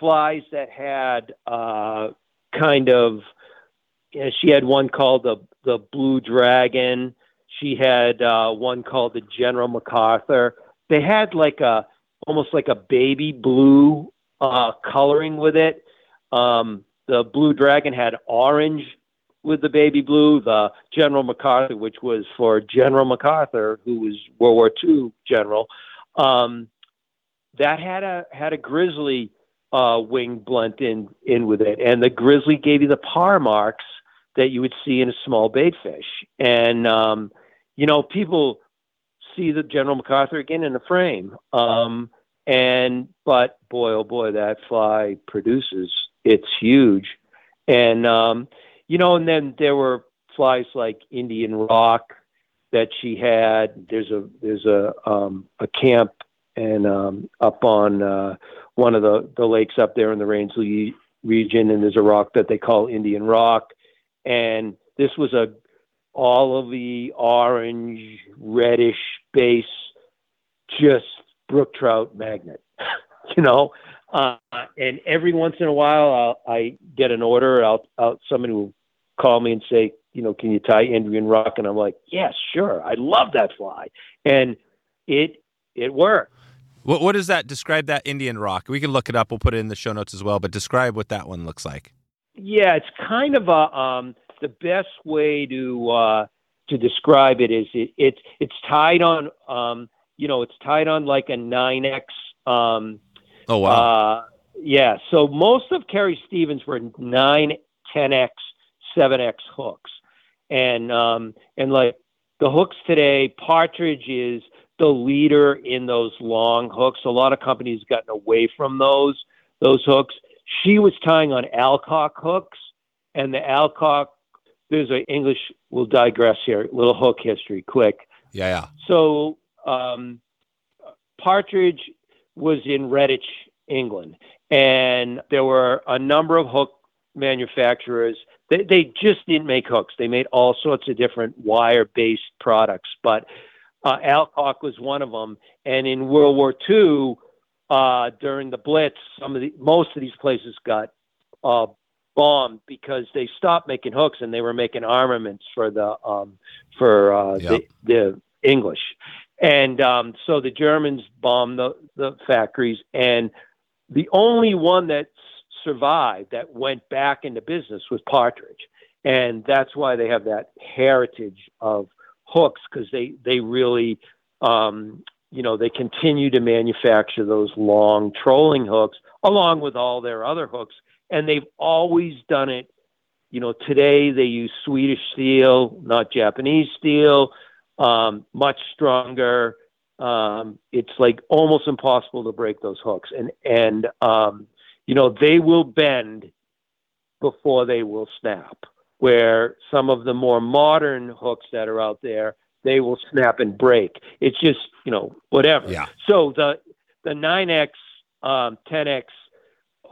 flies that had uh, kind of you know, she had one called the the Blue Dragon. She had uh, one called the General MacArthur. They had like a almost like a baby blue uh, coloring with it. Um, the Blue Dragon had orange with the baby blue. The General MacArthur, which was for General MacArthur, who was World War II general, um, that had a had a grizzly uh, wing blunt in in with it, and the grizzly gave you the parr marks that you would see in a small bait fish. And um, you know, people see the General MacArthur again in the frame. Um, and but boy, oh boy, that fly produces. It's huge, and um, you know, and then there were flies like Indian Rock that she had. There's a there's a um, a camp and um, up on uh, one of the the lakes up there in the Rangeley region, and there's a rock that they call Indian Rock, and this was a all of the orange reddish base, just brook trout magnet, you know. Uh, and every once in a while, I'll, I get an order. I'll, I'll somebody will call me and say, you know, can you tie Indian Rock? And I'm like, yes, sure. I love that fly, and it it worked. What what does that describe that Indian rock? We can look it up. We'll put it in the show notes as well. But describe what that one looks like. Yeah, it's kind of a um, the best way to uh, to describe it is it, it's it's tied on um, you know it's tied on like a nine x um, Oh wow. uh, yeah. So most of Carrie Stevens were nine, 10x, seven x hooks, and um, and like the hooks today, Partridge is the leader in those long hooks. A lot of companies have gotten away from those those hooks. She was tying on Allcock hooks, and the Allcock. There's an English. We'll digress here. Little hook history, quick. yeah, yeah. So um, Partridge was in Redditch, England, and there were a number of hook manufacturers. They, they just didn't make hooks. They made all sorts of different wire-based products, but uh, Allcock was one of them. And in World War II, uh, during the Blitz, some of the most of these places got uh, bombed because they stopped making hooks and they were making armaments for the um, for uh, yep. the, the English. And um, so the Germans bombed the, the factories, and the only one that survived that went back into business was Partridge, and that's why they have that heritage of hooks because they they really um, you know they continue to manufacture those long trolling hooks along with all their other hooks, and they've always done it. You know, today they use Swedish steel, not Japanese steel um, much stronger. Um, it's like almost impossible to break those hooks, and and um, you know they will bend before they will snap. Where some of the more modern hooks that are out there, they will snap and break. It's just you know whatever. Yeah. So the the 9x, um, 10x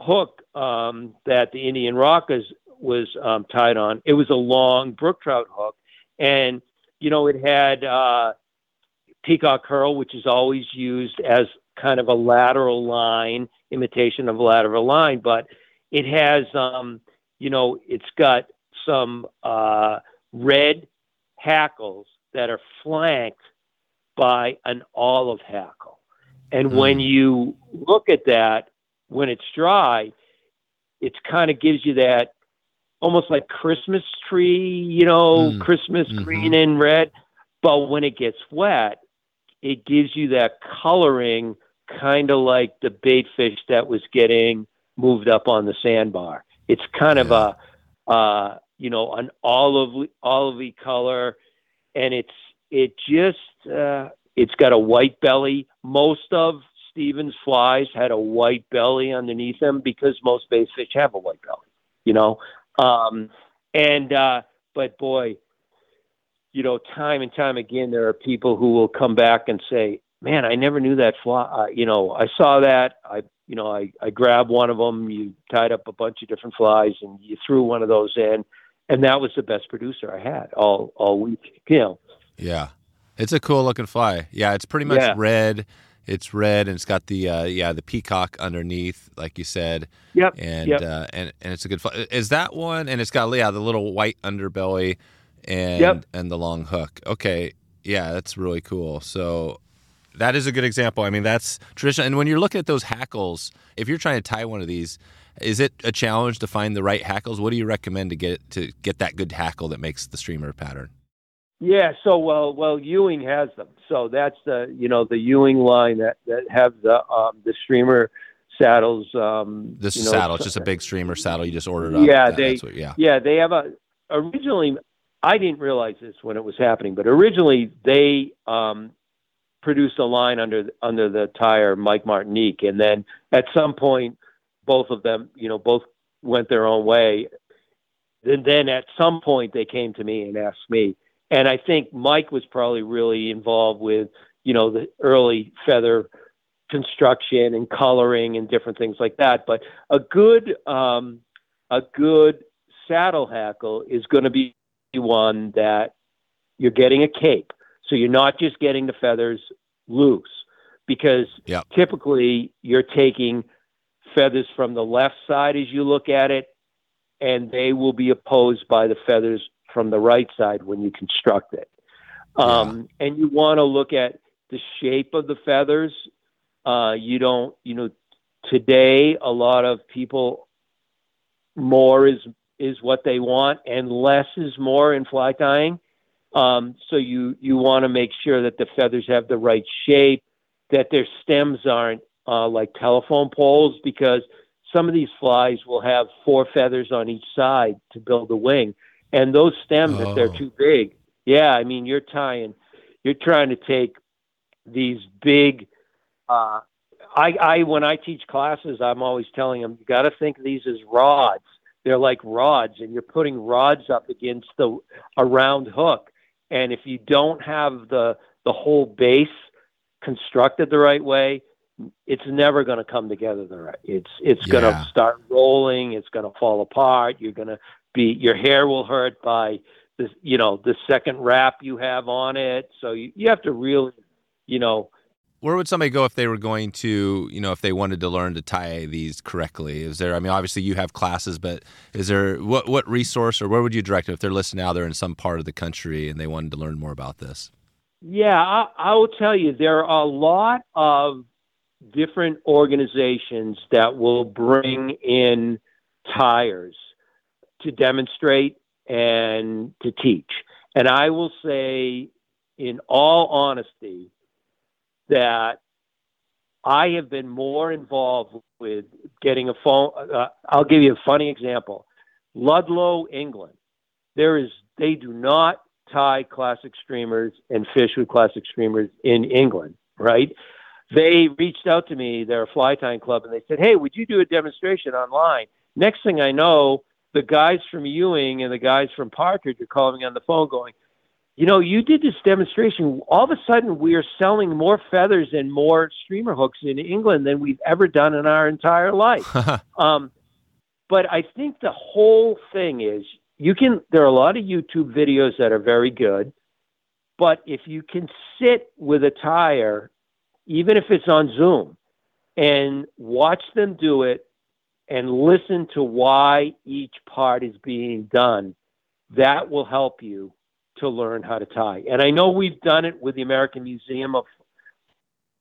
hook um, that the Indian Rockers was um, tied on, it was a long brook trout hook, and you know, it had uh, peacock curl, which is always used as kind of a lateral line, imitation of a lateral line, but it has, um, you know, it's got some uh, red hackles that are flanked by an olive hackle. And mm. when you look at that, when it's dry, it kind of gives you that almost like Christmas tree, you know, mm. Christmas mm-hmm. green and red. But when it gets wet, it gives you that coloring, kind of like the bait fish that was getting moved up on the sandbar. It's kind yeah. of a, uh, you know, an olive olivey color, and it's it just uh, it's got a white belly. Most of Stevens flies had a white belly underneath them because most bait fish have a white belly. You know, um, and uh, but boy, you know, time and time again, there are people who will come back and say, "Man, I never knew that fly." Uh, you know, I saw that. I, you know, I I grabbed one of them. You tied up a bunch of different flies, and you threw one of those in, and that was the best producer I had all all week. You know. Yeah, it's a cool looking fly. Yeah, it's pretty much yeah. red it's red and it's got the uh, yeah the peacock underneath, like you said. Yep. And yep. Uh, and and it's a good. Is that one? And it's got yeah the little white underbelly, and yep. and the long hook. Okay, yeah, that's really cool. So that is a good example. I mean, that's traditional. And when you're looking at those hackles, if you're trying to tie one of these, is it a challenge to find the right hackles? What do you recommend to get to get that good hackle that makes the streamer pattern? Yeah, so well, well, Ewing has them. So that's the you know the Ewing line that that have the um, the streamer saddles. Um, this you know, saddle, it's just a big streamer saddle. You just ordered up. Yeah, they what, yeah yeah they have a originally. I didn't realize this when it was happening, but originally they um, produced a line under under the tyer Mike Martinek, and then at some point, both of them, you know, both went their own way. And then at some point, they came to me and asked me and I think Mike was probably really involved with, you know, the early feather construction and coloring and different things like that. But a good, um, a good saddle hackle is going to be one that you're getting a cape. So you're not just getting the feathers loose because yep. typically you're taking feathers from the left side as you look at it, and they will be opposed by the feathers from the right side when you construct it. Um, yeah. And you want to look at the shape of the feathers. Uh, you don't, you know, today a lot of people more is is what they want, and less is more in fly tying. Um, so you you want to make sure that the feathers have the right shape, that their stems aren't uh, like telephone poles, because some of these flies will have four feathers on each side to build a wing. And those stems, oh. if they're oh. too big, yeah, I mean, you're tying, you're trying to take these big. Uh, I, I when I teach classes, I'm always telling them you got to think of these as rods. They're like rods, and you're putting rods up against the a round hook. And if you don't have the the whole base constructed the right way, it's never going to come together the right. It's it's going to start rolling. It's going to fall apart. You're going to be your hair will hurt by the you know the second wrap you have on it. So you, you have to really you know Where would somebody go if they were going to, you know, if they wanted to learn to tie these correctly? Is there? I mean, obviously you have classes, but is there what what resource or where would you direct them if they're listening now? They're in some part of the country and they wanted to learn more about this. Yeah, I, I will tell you, there are a lot of different organizations that will bring in tyers to demonstrate and to teach. And I will say, in all honesty, that I have been more involved with getting a phone. Uh, I'll give you a funny example Ludlow, England. There is, they do not tie classic streamers and fish with classic streamers in England, right? They reached out to me, they're a fly tying club, and they said, Hey, would you do a demonstration online? Next thing I know, the guys from Ewing and the guys from Partridge are calling me on the phone going, You know, you did this demonstration. All of a sudden, we are selling more feathers and more streamer hooks in England than we've ever done in our entire life. Um, but I think the whole thing is you can. There are a lot of YouTube videos that are very good, but if you can sit with a tyer, even if it's on Zoom, and watch them do it, and listen to why each part is being done, that will help you to learn how to tie. And I know we've done it with the American Museum of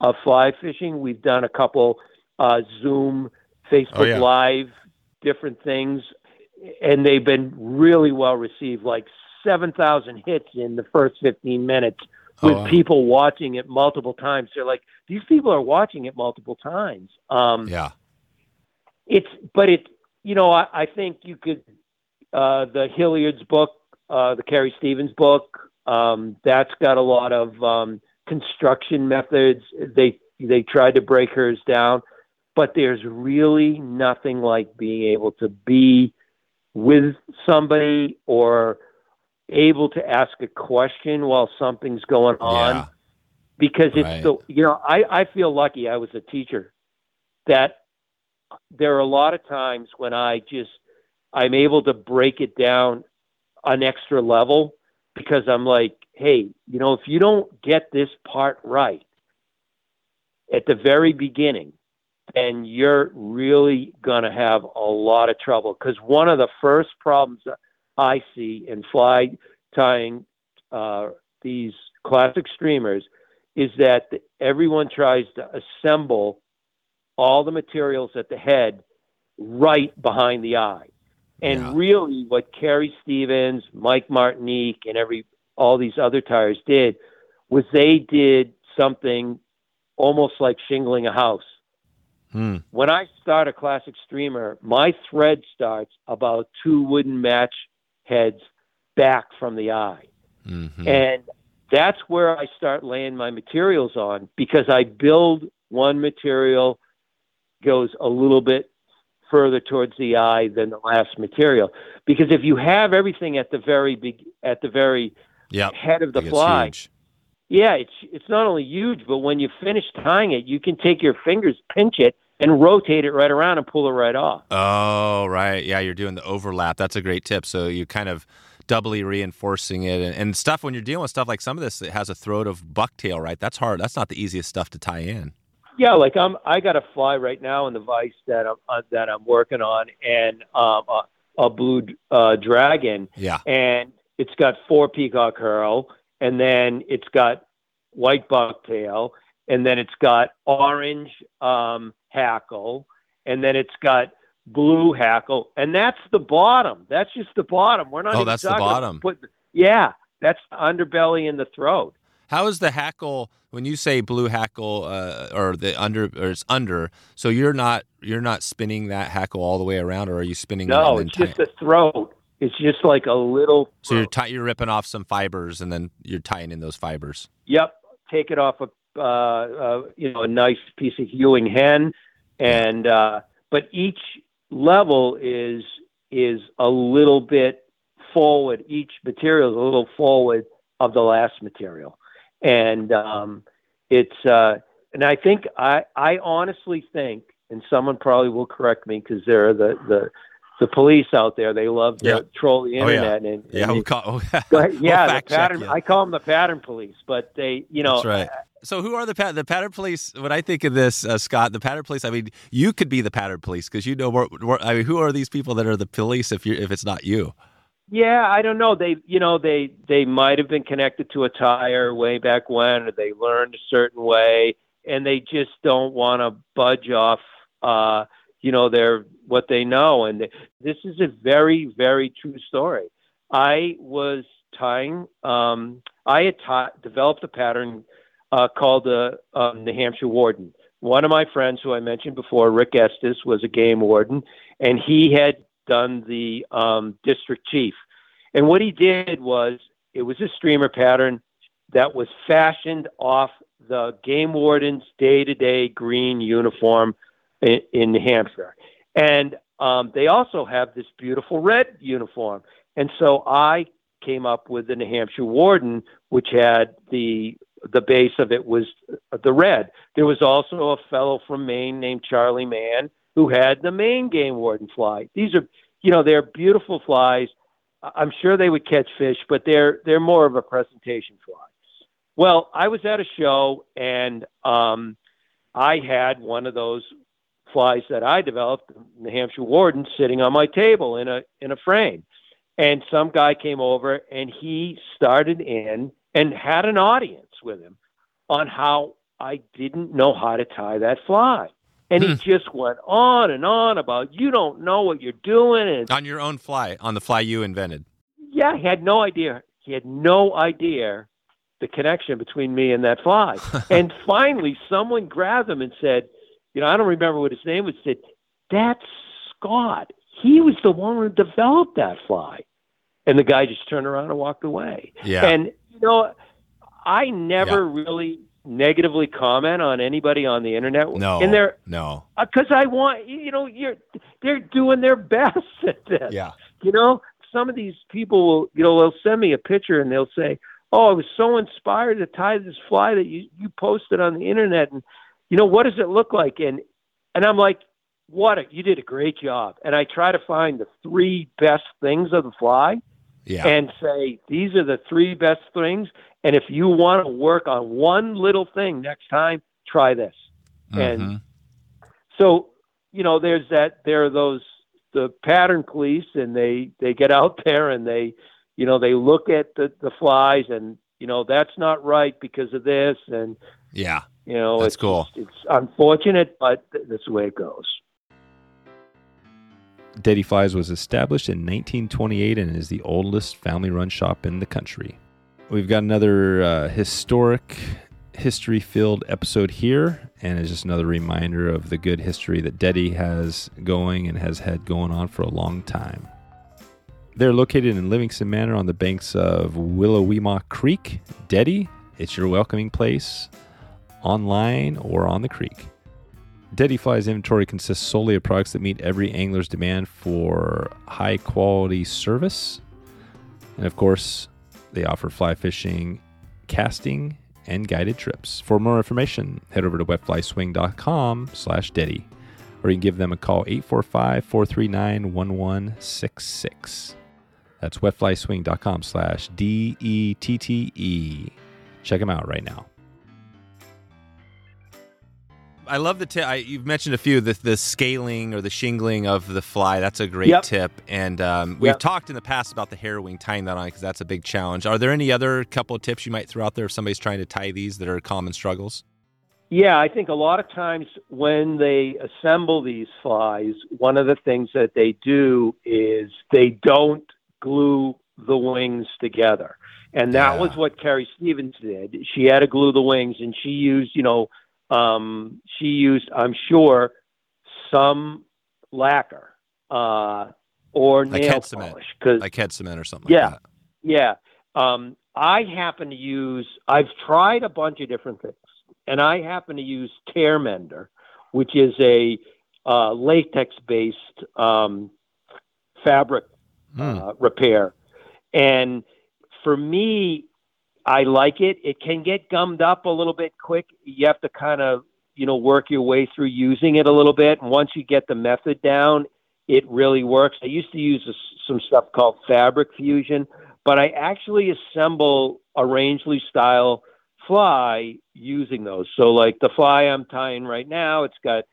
of Fly Fishing. We've done a couple uh, Zoom, Facebook Oh, yeah. Live, different things, and they've been really well received. Like seven thousand hits in the first fifteen minutes Oh, with wow. people watching it multiple times. They're like, these people are watching it multiple times. Um, yeah. It's but it you know I, I think you could uh the Hilyard's book uh the Carrie Stevens book um that's got a lot of um construction methods they they tried to break hers down but there's really nothing like being able to be with somebody or able to ask a question while something's going on Yeah. because it's Right. the you know I I feel lucky I was a teacher that there are a lot of times when I just I'm able to break it down an extra level because I'm like, hey, you know, if you don't get this part right at the very beginning, then you're really going to have a lot of trouble. Because one of the first problems I see in fly tying uh, these classic streamers is that everyone tries to assemble all the materials at the head right behind the eye. And Yeah. really what Carrie Stevens, Mike Martinek, and every all these other tyers did was they did something almost like shingling a house. Hmm. When I start a classic streamer, my thread starts about two wooden match heads back from the eye. Mhm. And that's where I start laying my materials on because I build one material goes a little bit further towards the eye than the last material. Because if you have everything at the very big at the very Yep. head of the fly, huge. yeah, it's it's not only huge, but when you finish tying it, you can take your fingers, pinch it, and rotate it right around and pull it right off. Oh, right. Yeah, you're doing the overlap. That's a great tip. So you kind of doubly reinforcing it and, and stuff when you're dealing with stuff like some of this it has a throat of bucktail, right? That's hard. That's not the easiest stuff to tie in. Yeah, like I'm. I got a fly right now in the vise that I'm uh, that I'm working on, and um, a, a blue uh, dragon, Yeah. and it's got four peacock curl, and then it's got white bucktail, and then it's got orange um, hackle, and then it's got blue hackle, and that's the bottom. That's just the bottom. We're not. Oh, that's the bottom. Put, yeah, that's the underbelly and the throat. How is the hackle when you say blue hackle uh, or the under or it's under? So you're not you're not spinning that hackle all the way around, or are you spinning? it No, it's just the throat. It's just like a little. so you're throat. tie, you're ripping off some fibers and then you're tying in those fibers. Yep, take it off a uh, uh, you know a nice piece of Ewing hen, and uh, but each level is is a little bit forward. Each material is a little forward of the last material, and um, it's uh, and I think I I honestly think, and someone probably will correct me because there are the the the police out there. They love to Yeah. troll the Oh, yeah. internet and, Yeah, and we'll call, we'll yeah, the fact pattern. I call them the pattern police, but they, you know, That's right. So who are the pat- the pattern police? When I think of this, uh, Scott, the pattern police. I mean, you could be the pattern police because you know more, more. I mean, who are these people that are the police if you if it's not you? Yeah, I don't know. They, you know, they they might have been connected to a tyer way back when, or they learned a certain way, and they just don't want to budge off, uh, you know, their what they know. And this is a very, very true story. I was tying. Um, I had taught, developed a pattern uh, called the um, New Hampshire Warden. One of my friends, who I mentioned before, Rick Estes, was a game warden, and he had done the um, district chief. And what he did was it was a streamer pattern that was fashioned off the game warden's day to day green uniform in, in New Hampshire. And um, they also have this beautiful red uniform. And so I came up with the New Hampshire warden, which had the the base of it was the red. There was also a fellow from Maine named Charlie Mann who had the main game warden fly. These are, you know, they're beautiful flies. I'm sure they would catch fish, but they're they're more of a presentation fly. Well, I was at a show and um, I had one of those flies that I developed, the Hampshire Warden, sitting on my table in a in a frame. And some guy came over and he started in and had an audience with him on how I didn't know how to tie that fly. And he hmm. just went on and on about you don't know what you're doing and On your own fly, on the fly you invented. yeah, he had no idea. He had no idea the connection between me and that fly. and finally, someone grabbed him and said, you know, I don't remember what his name was, said, that's Scott. He was the one who developed that fly. And the guy just turned around and walked away. Yeah. And, you know, I never really negatively comment on anybody on the internet. no. And they're, no. Uh, because I want, you know, you're, they're doing their best at this Yeah. you know, some of these people will, you know, they'll send me a picture and they'll say, "Oh, I was so inspired to tie this fly that you you posted on the internet, and you know, what does it look like?" And and I'm like, "What? A, you did a great job." And I try to find the three best things of the fly Yeah. and say, "These are the three best things." And if you want to work on one little thing next time, try this. And Mhm. so you know there's that there are those the pattern police and they they get out there and they you know they look at the the flies and you know that's not right because of this and yeah. you know That's it's cool. just- it's unfortunate but th- that's the way it goes Dette Flies was established in 1928 and is the oldest family run shop in the country. We've got another uh, historic, history filled episode here, and it's just another reminder of the good history that Dette has going and has had going on for a long time. They're located in Livingston Manor on the banks of Willowemoc Creek. Dette, it's your welcoming place online or on the creek. Dette Fly's inventory consists solely of products that meet every angler's demand for high quality service. And of course, they offer fly fishing, casting, and guided trips. For more information, head over to wetflyswing.com slash Dette, or you can give them a call 845-439-1166. That's wetflyswing.com slash D-E-T-T-E. Check them out right now. I love the tip. I, you've mentioned a few the the scaling or the shingling of the fly. That's a great Yep. tip. And um, we've Yep. talked in the past about the harrowing tying that on because that's a big challenge. Are there any other couple of tips you might throw out there if somebody's trying to tie these that are common struggles? yeah i think a lot of times when they assemble these flies one of the things that they do is they don't glue the wings together and that Yeah. was what Carrie Stevens did. She had to glue the wings, and she used, you know, um, she used, I'm sure, some lacquer uh, or Like nail cement. polish. Because Like head cement or something Yeah. like that. yeah, um, I happen to use. I've tried a bunch of different things, and I happen to use Tear Mender, which is a uh, latex-based um, fabric Hmm. uh, repair. And for me, I like it. It can get gummed up a little bit quick. You have to kind of, you know, work your way through using it a little bit. And once you get the method down, it really works. I used to use a, some stuff called Fabric Fusion, but I actually assemble a Rangeley style fly using those. So, like the fly I'm tying right now, it's got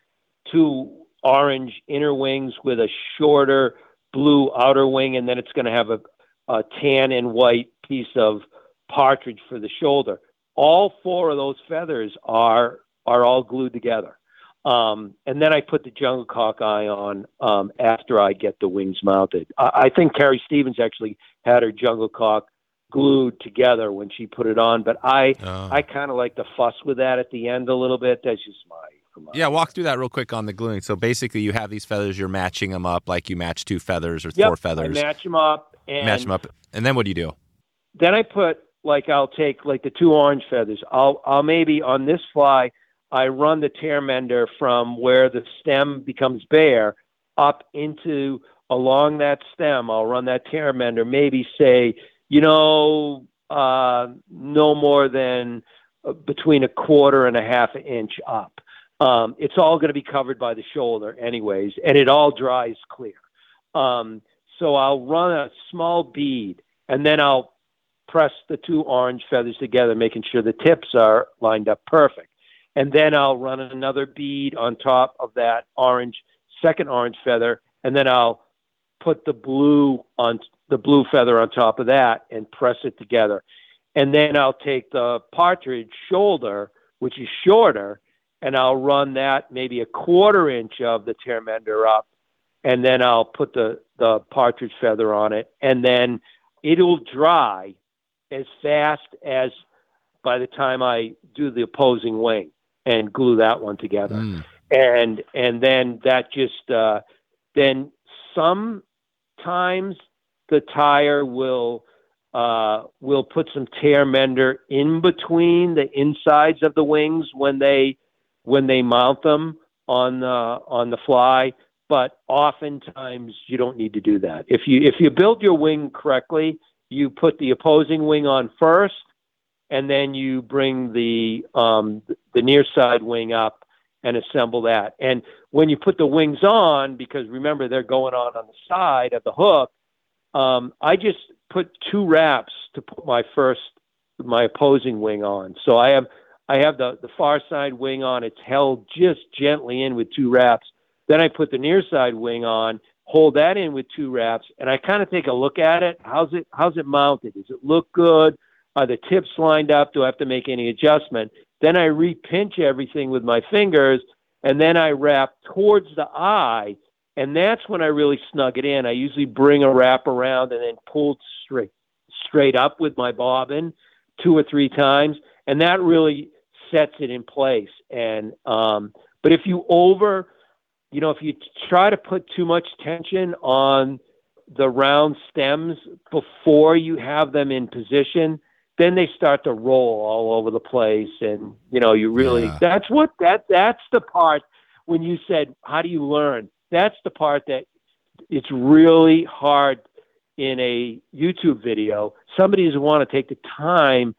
two orange inner wings with a shorter blue outer wing, and then it's going to have a, a tan and white piece of partridge for the shoulder. All four of those feathers are are all glued together. Um, and then I put the jungle cock eye on um, after I get the wings mounted. I, I think Carrie Stevens actually had her jungle cock glued together when she put it on, but I Oh. I kind of like to fuss with that at the end a little bit. That's just my, Yeah, walk through that real quick on the gluing. So basically, you have these feathers, you're matching them up like you match two feathers or Yep, four feathers. I match them up and match them up, and then what do you do? then I put like I'll take like the two orange feathers. I'll I'll maybe on this fly I run the tear mender from where the stem becomes bare up into along that stem. I'll run that tear mender maybe say you know uh, no more than uh, between a quarter and a half inch up. Um, it's all going to be covered by the shoulder anyways, and it all dries clear. Um, so I'll run a small bead, and then I'll press the two orange feathers together, making sure the tips are lined up perfect. And then I'll run another bead on top of that orange, second orange feather, and then I'll put the blue on the blue feather on top of that and press it together. And then I'll take the partridge shoulder, which is shorter, and I'll run that maybe a quarter inch of the tear mender up, and then I'll put the, the partridge feather on it, and then it'll dry as fast as by the time I do the opposing wing and glue that one together. Mm. And and then that just uh, then sometimes the tyer will uh, will put some tear mender in between the insides of the wings when they when they mount them on the on the fly. But oftentimes you don't need to do that. If you if you build your wing correctly, you put the opposing wing on first, and then you bring the um, the near side wing up and assemble that. And when you put the wings on, because remember they're going on on the side of the hook, um, I just put two wraps to put my first my opposing wing on. So I have I have the the far side wing on. It's held just gently in with two wraps. Then I put the near side wing on, hold that in with two wraps, and I kind of take a look at it. How's it how's it mounted? Does it look good? Are the tips lined up? Do I have to make any adjustment? Then I repinch everything with my fingers, and then I wrap towards the eye, and that's when I really snug it in. I usually bring a wrap around and then pull straight straight up with my bobbin two or three times, and that really sets it in place. And um, but if you over, you know, if you try to put too much tension on the round stems before you have them in position, then they start to roll all over the place and you know you really Yeah. that's what that that's the part when you said how do you learn? That's the part that it's really hard in a youtube video. Somebody doesn't want to take the time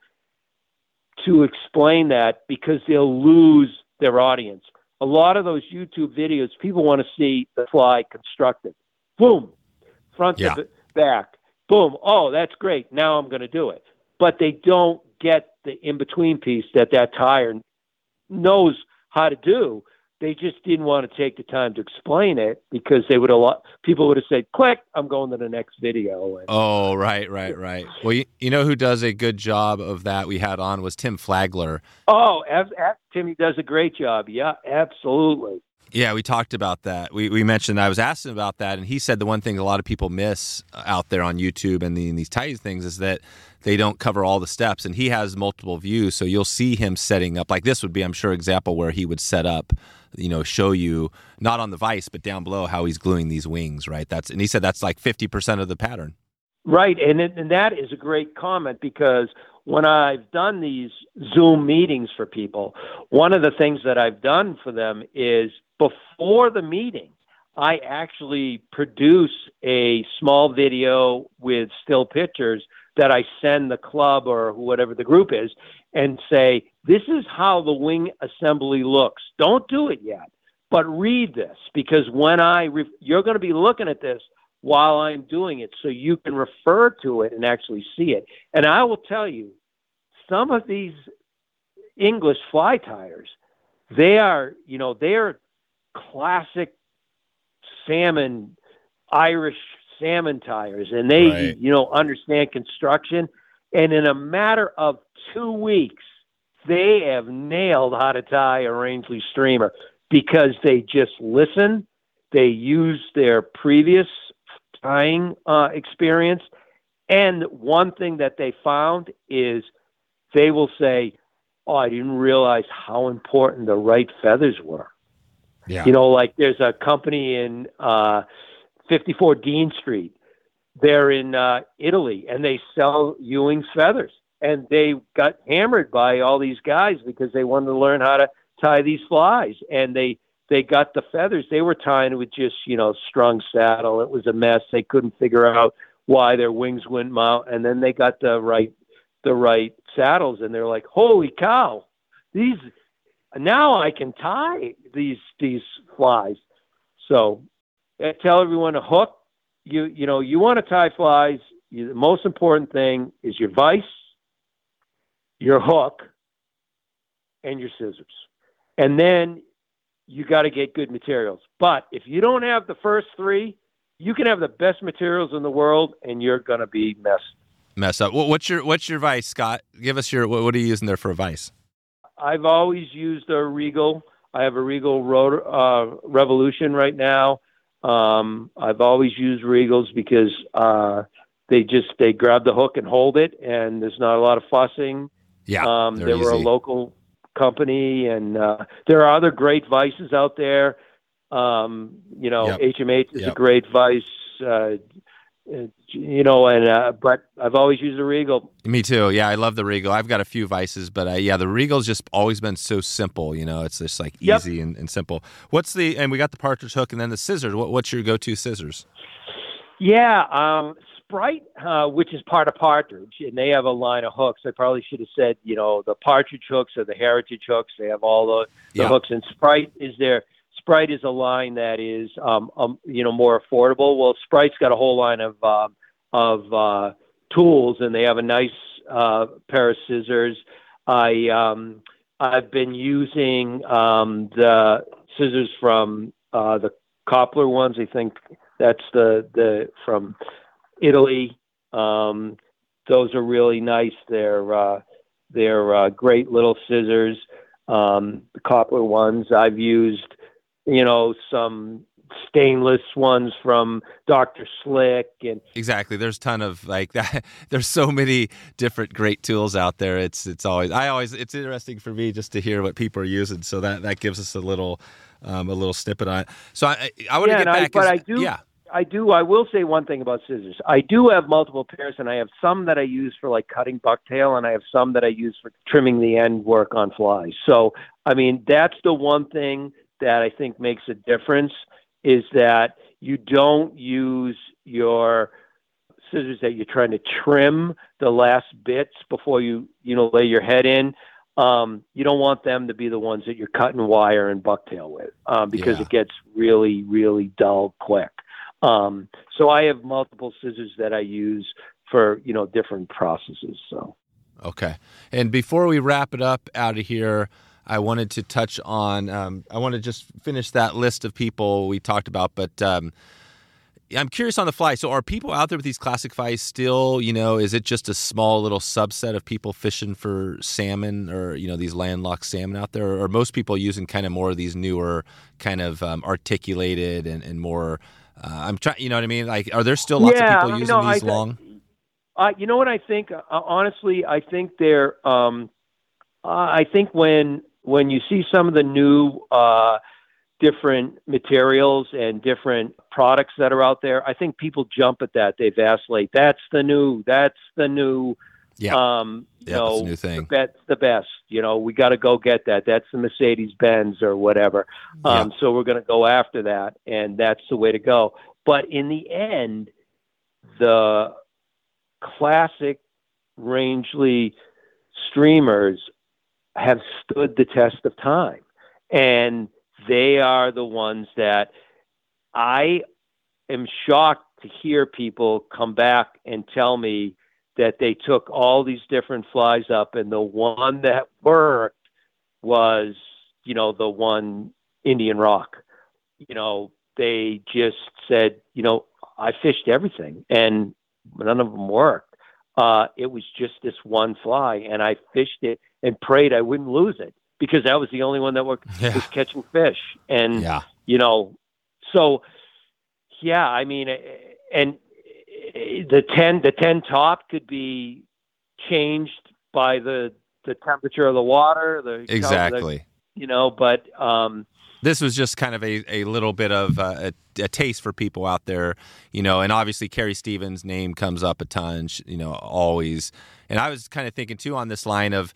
to explain that because they'll lose their audience a lot of those youtube videos people want to see the fly constructed boom front Yeah. to back boom oh that's great now i'm going to do it but they don't get the in between piece that that tyer knows how to do. They just didn't want to take the time to explain it because they would a lot people would have said, "Click, I'm going to the next video." And, Oh, right, right, right. Well, you, you know who does a good job of that we had on was Tim Flagler. oh, Timmy does a great job. Yeah, absolutely. Yeah, we talked about that. We, we mentioned I was asking about that, and he said the one thing a lot of people miss uh, out there on YouTube and, the, and these tight things is that they don't cover all the steps. And he has multiple views, so you'll see him setting up. Like this would be, I'm sure, example where he would set up, you know, show you not on the vise but down below how he's gluing these wings. Right. That's and he said that's like 50 percent of the pattern. Right, and it, and that is a great comment because when I've done these Zoom meetings for people, one of the things that I've done for them is before the meeting, I actually produce a small video with still pictures that I send the club or whatever the group is and say, this is how the wing assembly looks. Don't do it yet, but read this because when I, re- you're going to be looking at this while I'm doing it so you can refer to it and actually see it. And I will tell you, some of these English fly tyers, they are, you know, they are classic salmon, Irish salmon tyers, and they, Right. you know, understand construction. And in a matter of two weeks, they have nailed how to tie a Rangeley streamer because they just listen, they use their previous tying uh, experience, and one thing that they found is they will say, "Oh, I didn't realize how important the right feathers were." Yeah. You know, like there's a company in uh, 54 Dean Street. They're in uh, Italy, and they sell Ewing's feathers. And they got hammered by all these guys because they wanted to learn how to tie these flies. And they they got the feathers. They were tying with just you know strung saddle. It was a mess. They couldn't figure out why their wings wouldn't mount. And then they got the right the right saddles, and they're like, "Holy cow! These now I can tie these these flies." So I tell everyone to hook. You you know you want to tie flies. You, the most important thing is your vise, your hook, and your scissors, and then you got to get good materials. But if you don't have the first three, you can have the best materials in the world, and you're gonna be messed. Mess up. What's your What's your vice, Scott? Give us your. What, what are you using there for a vice? I've always used a Regal. I have a Regal Rotor, uh, Revolution right now. Um, I've always used Regals because uh, they just they grab the hook and hold it, and there's not a lot of fussing. Yeah, um, they were a local company, and uh, there are other great vices out there. Um, you know, Yep. HMH is Yep. a great vice. Uh, you know, and uh, but I've always used a Regal. Me too. Yeah, I love the Regal. I've got a few vices, but uh, yeah, the Regal's just always been so simple. You know, it's just like Yep. easy and, and simple. What's the and we got the partridge hook and then the scissors. What, what's your go-to scissors? Yeah, um, Sprite, uh, which is part of Partridge, and they have a line of hooks. I probably should have said, you know, the Partridge hooks or the Heritage hooks. They have all the, the Yeah. hooks, and Sprite is there. Sprite is a line that is, um, um, you know, more affordable. Well, Sprite's got a whole line of um of uh, tools, and they have a nice uh, pair of scissors. I um, I've been using um, the scissors from uh, the Coppler ones. I think that's the the from Italy. Um, those are really nice. They're uh, they're uh, great little scissors. Um, the Coppler ones I've used, you know, some stainless ones from Dr. Slick and Exactly. There's a ton of like that. There's so many different great tools out there. It's it's always I always it's interesting for me just to hear what people are using. So that that gives us a little um, a little snippet on it. So I I want to Yeah, get and I- back. but I do- Yeah. I do. I will say one thing about scissors. I do have multiple pairs, and I have some that I use for like cutting bucktail, and I have some that I use for trimming the end work on flies. So, I mean, that's the one thing that I think makes a difference is that you don't use your scissors that you're trying to trim the last bits before you you know lay your head in. Um, you don't want them to be the ones that you're cutting wire and bucktail with um, because Yeah. it gets really really dull quick. Um, so I have multiple scissors that I use for you know different processes. So Okay. And before we wrap it up out of here, I wanted to touch on. Um, I want to just finish that list of people we talked about, but um, I'm curious on the fly. So, are people out there with these classic flies still? You know, is it just a small little subset of people fishing for salmon, or you know, these landlocked salmon out there? Or are most people using kind of more of these newer, kind of um, articulated and, and more? Uh, I'm trying. You know what I mean? Like, are there still lots Yeah, of people I using know, these I- long? Uh, you know what I think? Uh, honestly, I think they're. Um, uh, I think when when you see some of the new uh, different materials and different products that are out there, I think people jump at that. They vacillate. That's the new. That's the new. Yeah. Um, you Yeah, that's a new thing. That's the best. You know, we got to go get that. That's the Mercedes Benz or whatever. Um, So we're going to go after that, and that's the way to go. But in the end, the classic Rangeley streamers have stood the test of time. And they are the ones that I am shocked to hear people come back and tell me that they took all these different flies up and the one that worked was, you know, the one Indian rock. You know, they just said, you know, I fished everything and none of them worked. Uh, it was just this one fly, and I fished it and prayed I wouldn't lose it because that was the only one that was, Yeah. was catching fish. And Yeah. you know, so yeah, I mean, and the ten the ten top could be changed by the the temperature of the water, the the- Exactly. you know, but um, this was just kind of a, a little bit of uh, a, a taste for people out there, you know, and obviously Carrie Stevens' name comes up a ton, you know, always. And I was kind of thinking too on this line of,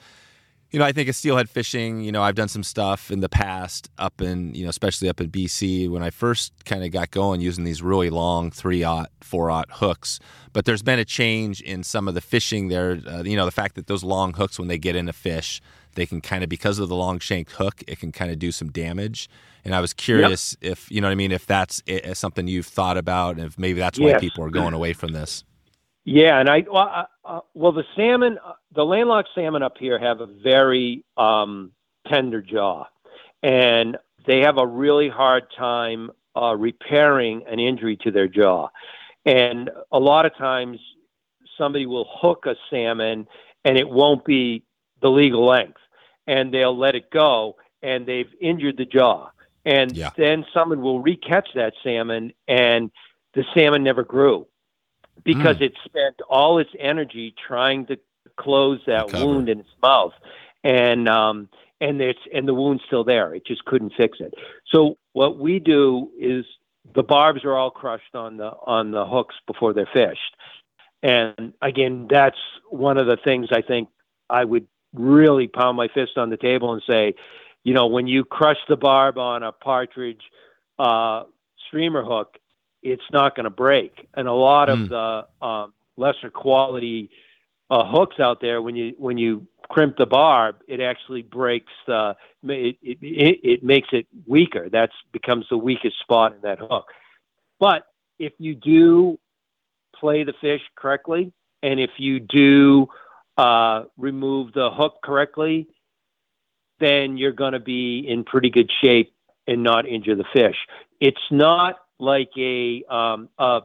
you know, I think of steelhead fishing, you know, I've done some stuff in the past up in, you know, especially up in BC when I first kind of got going using these really long three aught, four aught hooks. But there's been a change in some of the fishing there. Uh, you know, the fact that those long hooks, when they get in a fish, they can kind of, because of the long shank hook, it can kind of do some damage. And I was curious if, you know what I mean, if that's i- is something you've thought about and if maybe that's why Yes. people are going away from this. Yeah, and I well, uh, uh, well the salmon, uh, the landlocked salmon up here have a very um, tender jaw, and they have a really hard time uh, repairing an injury to their jaw. And a lot of times, somebody will hook a salmon, and it won't be the legal length, and they'll let it go, and they've injured the jaw. And Yeah. then someone will recatch that salmon, and the salmon never grew because it spent all its energy trying to close that wound in its mouth, and um, and it's and the wound's still there. It just couldn't fix it. So what we do is the barbs are all crushed on the on the hooks before they're fished, and again, that's one of the things I think I would really pound my fist on the table and say, you know, when you crush the barb on a partridge uh, streamer hook, it's not going to break. And a lot Mm. of the um, lesser quality uh, hooks out there, when you when you crimp the barb, it actually breaks the it, it, it, it makes it weaker. That's becomes the weakest spot in that hook. But if you do play the fish correctly, and if you do uh, remove the hook correctly, then you're going to be in pretty good shape and not injure the fish. It's not like a um, a,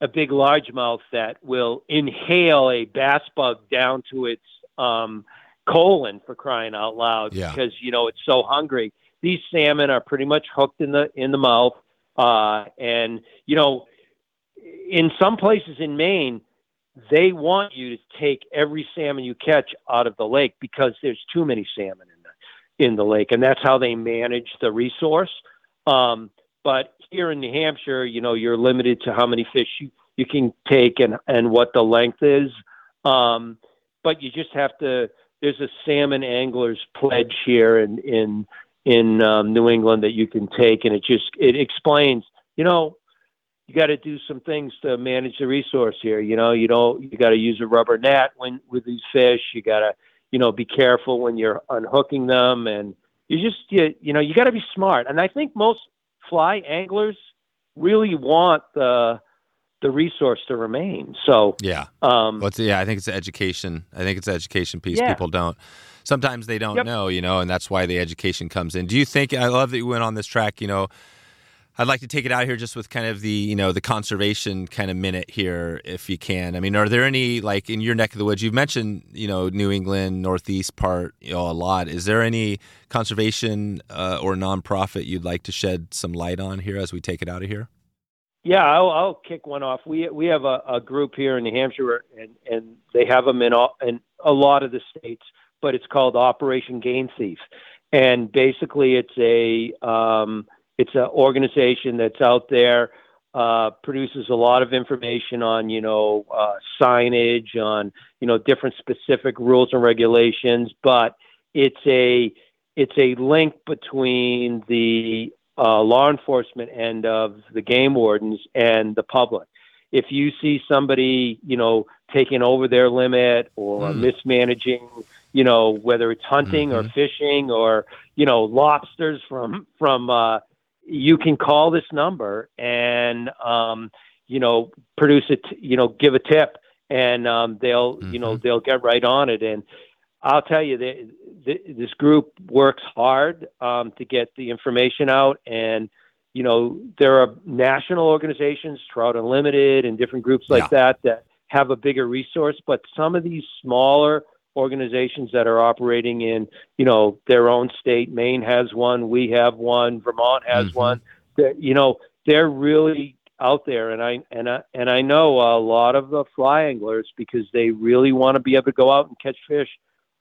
a big largemouth that will inhale a bass bug down to its um, colon for crying out loud Yeah. because you know it's so hungry. These salmon are pretty much hooked in the in the mouth, uh, and you know, in some places in Maine, they want you to take every salmon you catch out of the lake because there's too many salmon in the in the lake, and that's how they manage the resource. Um, but here in New Hampshire, you know, you're limited to how many fish you, you can take and and what the length is. Um, but you just have to. There's a salmon anglers pledge here in in in um, New England that you can take, and it just it explains. You know, you got to do some things to manage the resource here. You know, you don't you got to use a rubber net when with these fish. You got to you know be careful when you're unhooking them, and you just you, you know you got to be smart. And I think most fly anglers really want the the resource to remain. So Yeah. um, Well, yeah, I think it's education. I think it's education piece. Yeah. People don't. Sometimes they don't Yep. know, you know, and that's why the education comes in. Do you think? I love that you went on this track. You know, I'd like to take it out here just with kind of the you know the conservation kind of minute here, if you can. I mean, are there any like in your neck of the woods? You've mentioned you know New England Northeast part, you know, a lot. Is there any conservation uh, or nonprofit you'd like to shed some light on here as we take it out of here? Yeah, I'll, I'll kick one off. We we have a, a group here in New Hampshire, and and they have them in all, in a lot of the states, but it's called Operation Game Thief, and basically it's a um, it's an organization that's out there uh, produces a lot of information on you know uh, signage, on you know different specific rules and regulations, but it's a it's a link between the uh, law enforcement end of the game wardens and the public. if you see somebody, you know, taking over their limit or Hmm. mismanaging, you know, whether it's hunting or Mhm. fishing or you know lobsters from from, uh, you can call this number and um, you know produce it, you know, give a tip, and um, they'll you know Mhm. they'll get right on it. And I'll tell you, they, th this group works hard um, to get the information out and you know, there are national organizations, Trout Unlimited, and different groups like Yeah. that that have a bigger resource. But some of these smaller organizations that are operating in, you know, their own state, Maine has one, we have one, Vermont has Mhm. one. You know, they're really out there, and I and I and I know a lot of the fly anglers because they really want to be able to go out and catch fish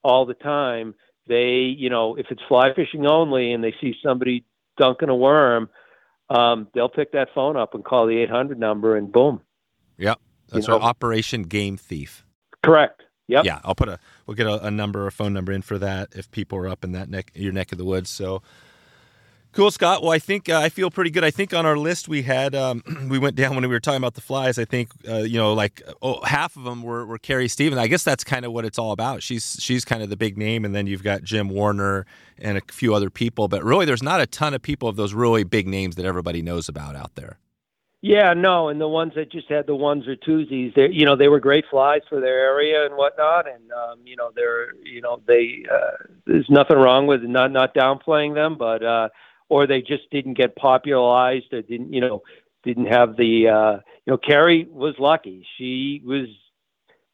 all the time. They, you know, if it's fly fishing only, and they see somebody dunking a worm um, they'll pick that phone up and call the 800 number and boom. Yep, that's You our Operation Game Thief. Correct. Yep. Yeah, I'll put a we'll get a, a number, a phone number in for that if people are up in that neck, your neck of the woods. So cool, Scott. Well, I think uh, I feel pretty good. I think on our list we had um, we went down when we were talking about the flies. I think uh, you know like oh, half of them were, were Carrie Stevens. I guess that's kind of what it's all about. She's she's kind of the big name, and then you've got Jim Warner and a few other people. But really, there's not a ton of people of those really big names that everybody knows about out there. Yeah, no, and the ones that just had the ones or twosies, they you know they were great flies for their area and whatnot, and um, you know they're you know they uh, there's nothing wrong with not not downplaying them, but uh, or they just didn't get popularized or didn't you know didn't have the uh, you know Carrie was lucky. She was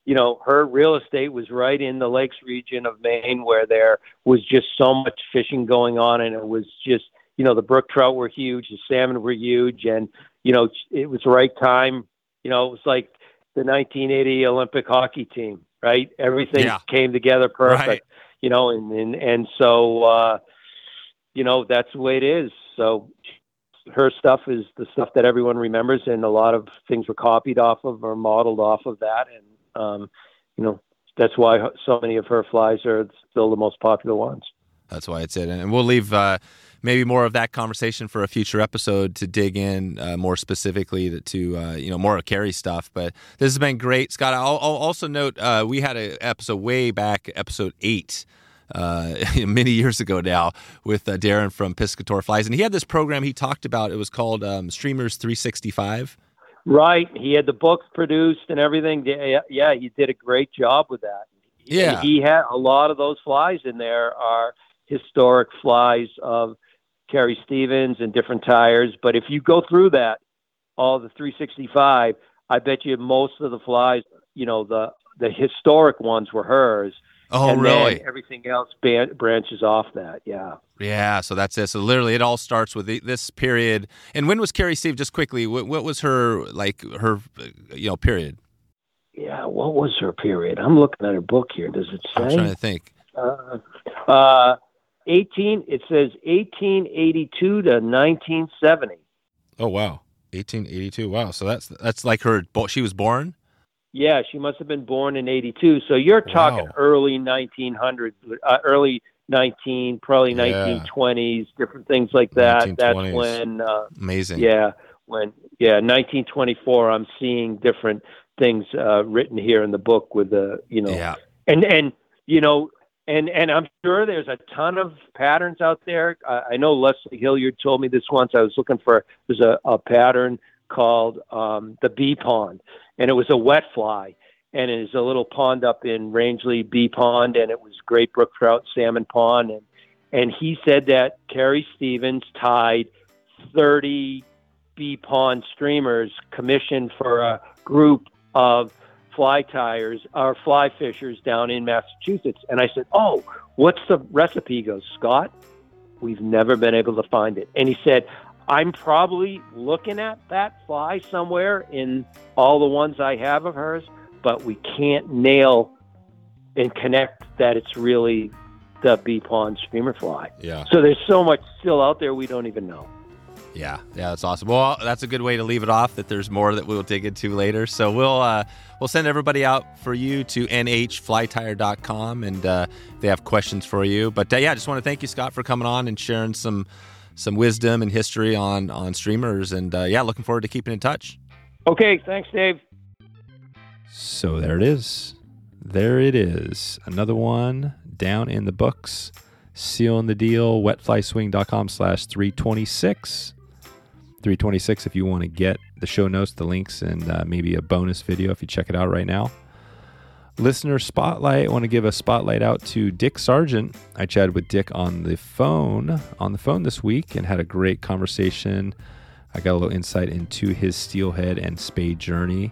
you know her real estate was right in the lakes region of Maine where there was just so much fishing going on, and it was just you know the brook trout were huge, the salmon were huge, and you know, it was the right time. You know, it was like the 1980 Olympic hockey team, right? Everything Yeah. came together perfect. Right. You know, and and and so uh, you know that's the way it is. So her stuff is the stuff that everyone remembers, and a lot of things were copied off of or modeled off of that, and um, you know that's why so many of her flies are still the most popular ones. That's why it's it. And we'll leave uh, maybe more of that conversation for a future episode to dig in uh, more specifically to, to uh, you know more of Carrie stuff. But this has been great, Scott. I'll, I'll also note uh, we had an episode way back, episode eight. Uh, many years ago now, with uh, Darren from Piscator Flies, and he had this program he talked about. It was called um, Streamers 365. Right. He had the books produced and everything. Yeah, yeah, he did a great job with that. Yeah. He had a lot of those flies in there are historic flies of Carrie Stevens and different tyers. But if you go through that, all the 365, I bet you most of the flies, you know, the the historic ones were hers. Oh, and really? Then everything else ban- branches off that. Yeah. Yeah, so that's it. So literally, it all starts with the, this period. And when was Carrie Steve? Just quickly, what, what was her like her you know period? Yeah. What was her period? I'm looking at her book here. Does it say? I'm trying to think. Uh, uh, 18, it says 1882 to 1970. Oh wow, 1882. Wow, so that's that's like her. She was born. Yeah, she must have been born in 82. So you're talking Wow. early 1900s, uh, early 19, probably Yeah. 1920s, different things like that. That's when, uh, Amazing. yeah, when, yeah, 1924, I'm seeing different things uh, written here in the book with the, you know, Yeah. and and you know and and i'm sure there's a ton of patterns out there. I, I know Leslie Hilyard told me this once. I was looking for there's a, a pattern called um, the bee pond. And it was a wet fly. And it is a little pond up in rangeley bee pond. And it was great brook trout salmon pond. And and he said that Carrie Stevens tied 30 bee pond streamers commissioned for a group of fly tyers or fly fishers down in Massachusetts. And I said, Oh, what's the recipe? He goes, Scott, we've never been able to find it. And he said, I'm probably looking at that fly somewhere in all the ones I have of hers, but we can't nail and connect that it's really the bee pond streamer fly. Yeah. So there's so much still out there we don't even know. Yeah. Yeah. That's awesome. Well, that's a good way to leave it off. That there's more that we'll dig into later. So we'll uh, we'll send everybody out for you to nhflytyer.com and uh, they have questions for you. But uh, yeah, I just want to thank you, Scott, for coming on and sharing some some wisdom and history on on streamers. And uh, yeah, looking forward to keeping in touch. Okay, thanks, Dave. So there it is. There it is. Another one down in the books. Sealing the deal. Wetflyswing.com slash 326. 326 if you want to get the show notes, the links, and uh, maybe a bonus video if you check it out right now. Listener spotlight. I want to give a spotlight out to Dick Sargent. I chatted with Dick on the phone on the phone this week and had a great conversation. I got a little insight into his steelhead and spey journey.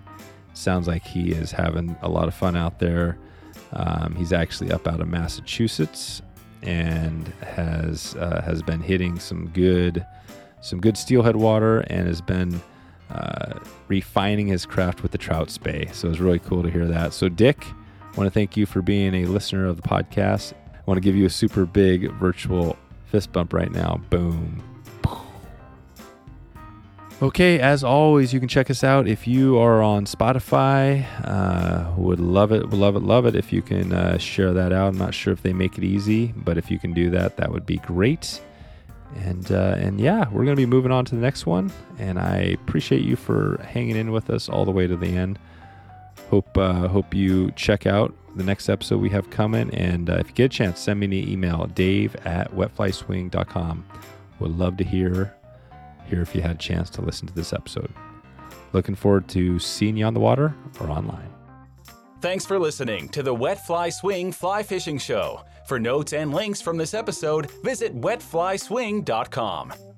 Sounds like he is having a lot of fun out there. Um, he's actually up out of Massachusetts and has uh, has been hitting some good some good steelhead water and has been uh, refining his craft with the trout spey. So it was really cool to hear that. So Dick, I want to thank you for being a listener of the podcast. I want to give you a super big virtual fist bump right now. Boom. Okay, as always, you can check us out if you are on Spotify. Uh, would love it, would love it, love it if you can uh, share that out. I'm not sure if they make it easy, but if you can do that, that would be great. And uh, and yeah, we're gonna be moving on to the next one. And I appreciate you for hanging in with us all the way to the end. Hope uh, hope you check out the next episode we have coming. And uh, if you get a chance, send me an email, Dave at wetflyswing.com. Would love to hear hear if you had a chance to listen to this episode. Looking forward to seeing you on the water or online. Thanks for listening to the Wet Fly Swing Fly Fishing Show. For notes and links from this episode, visit wetflyswing.com.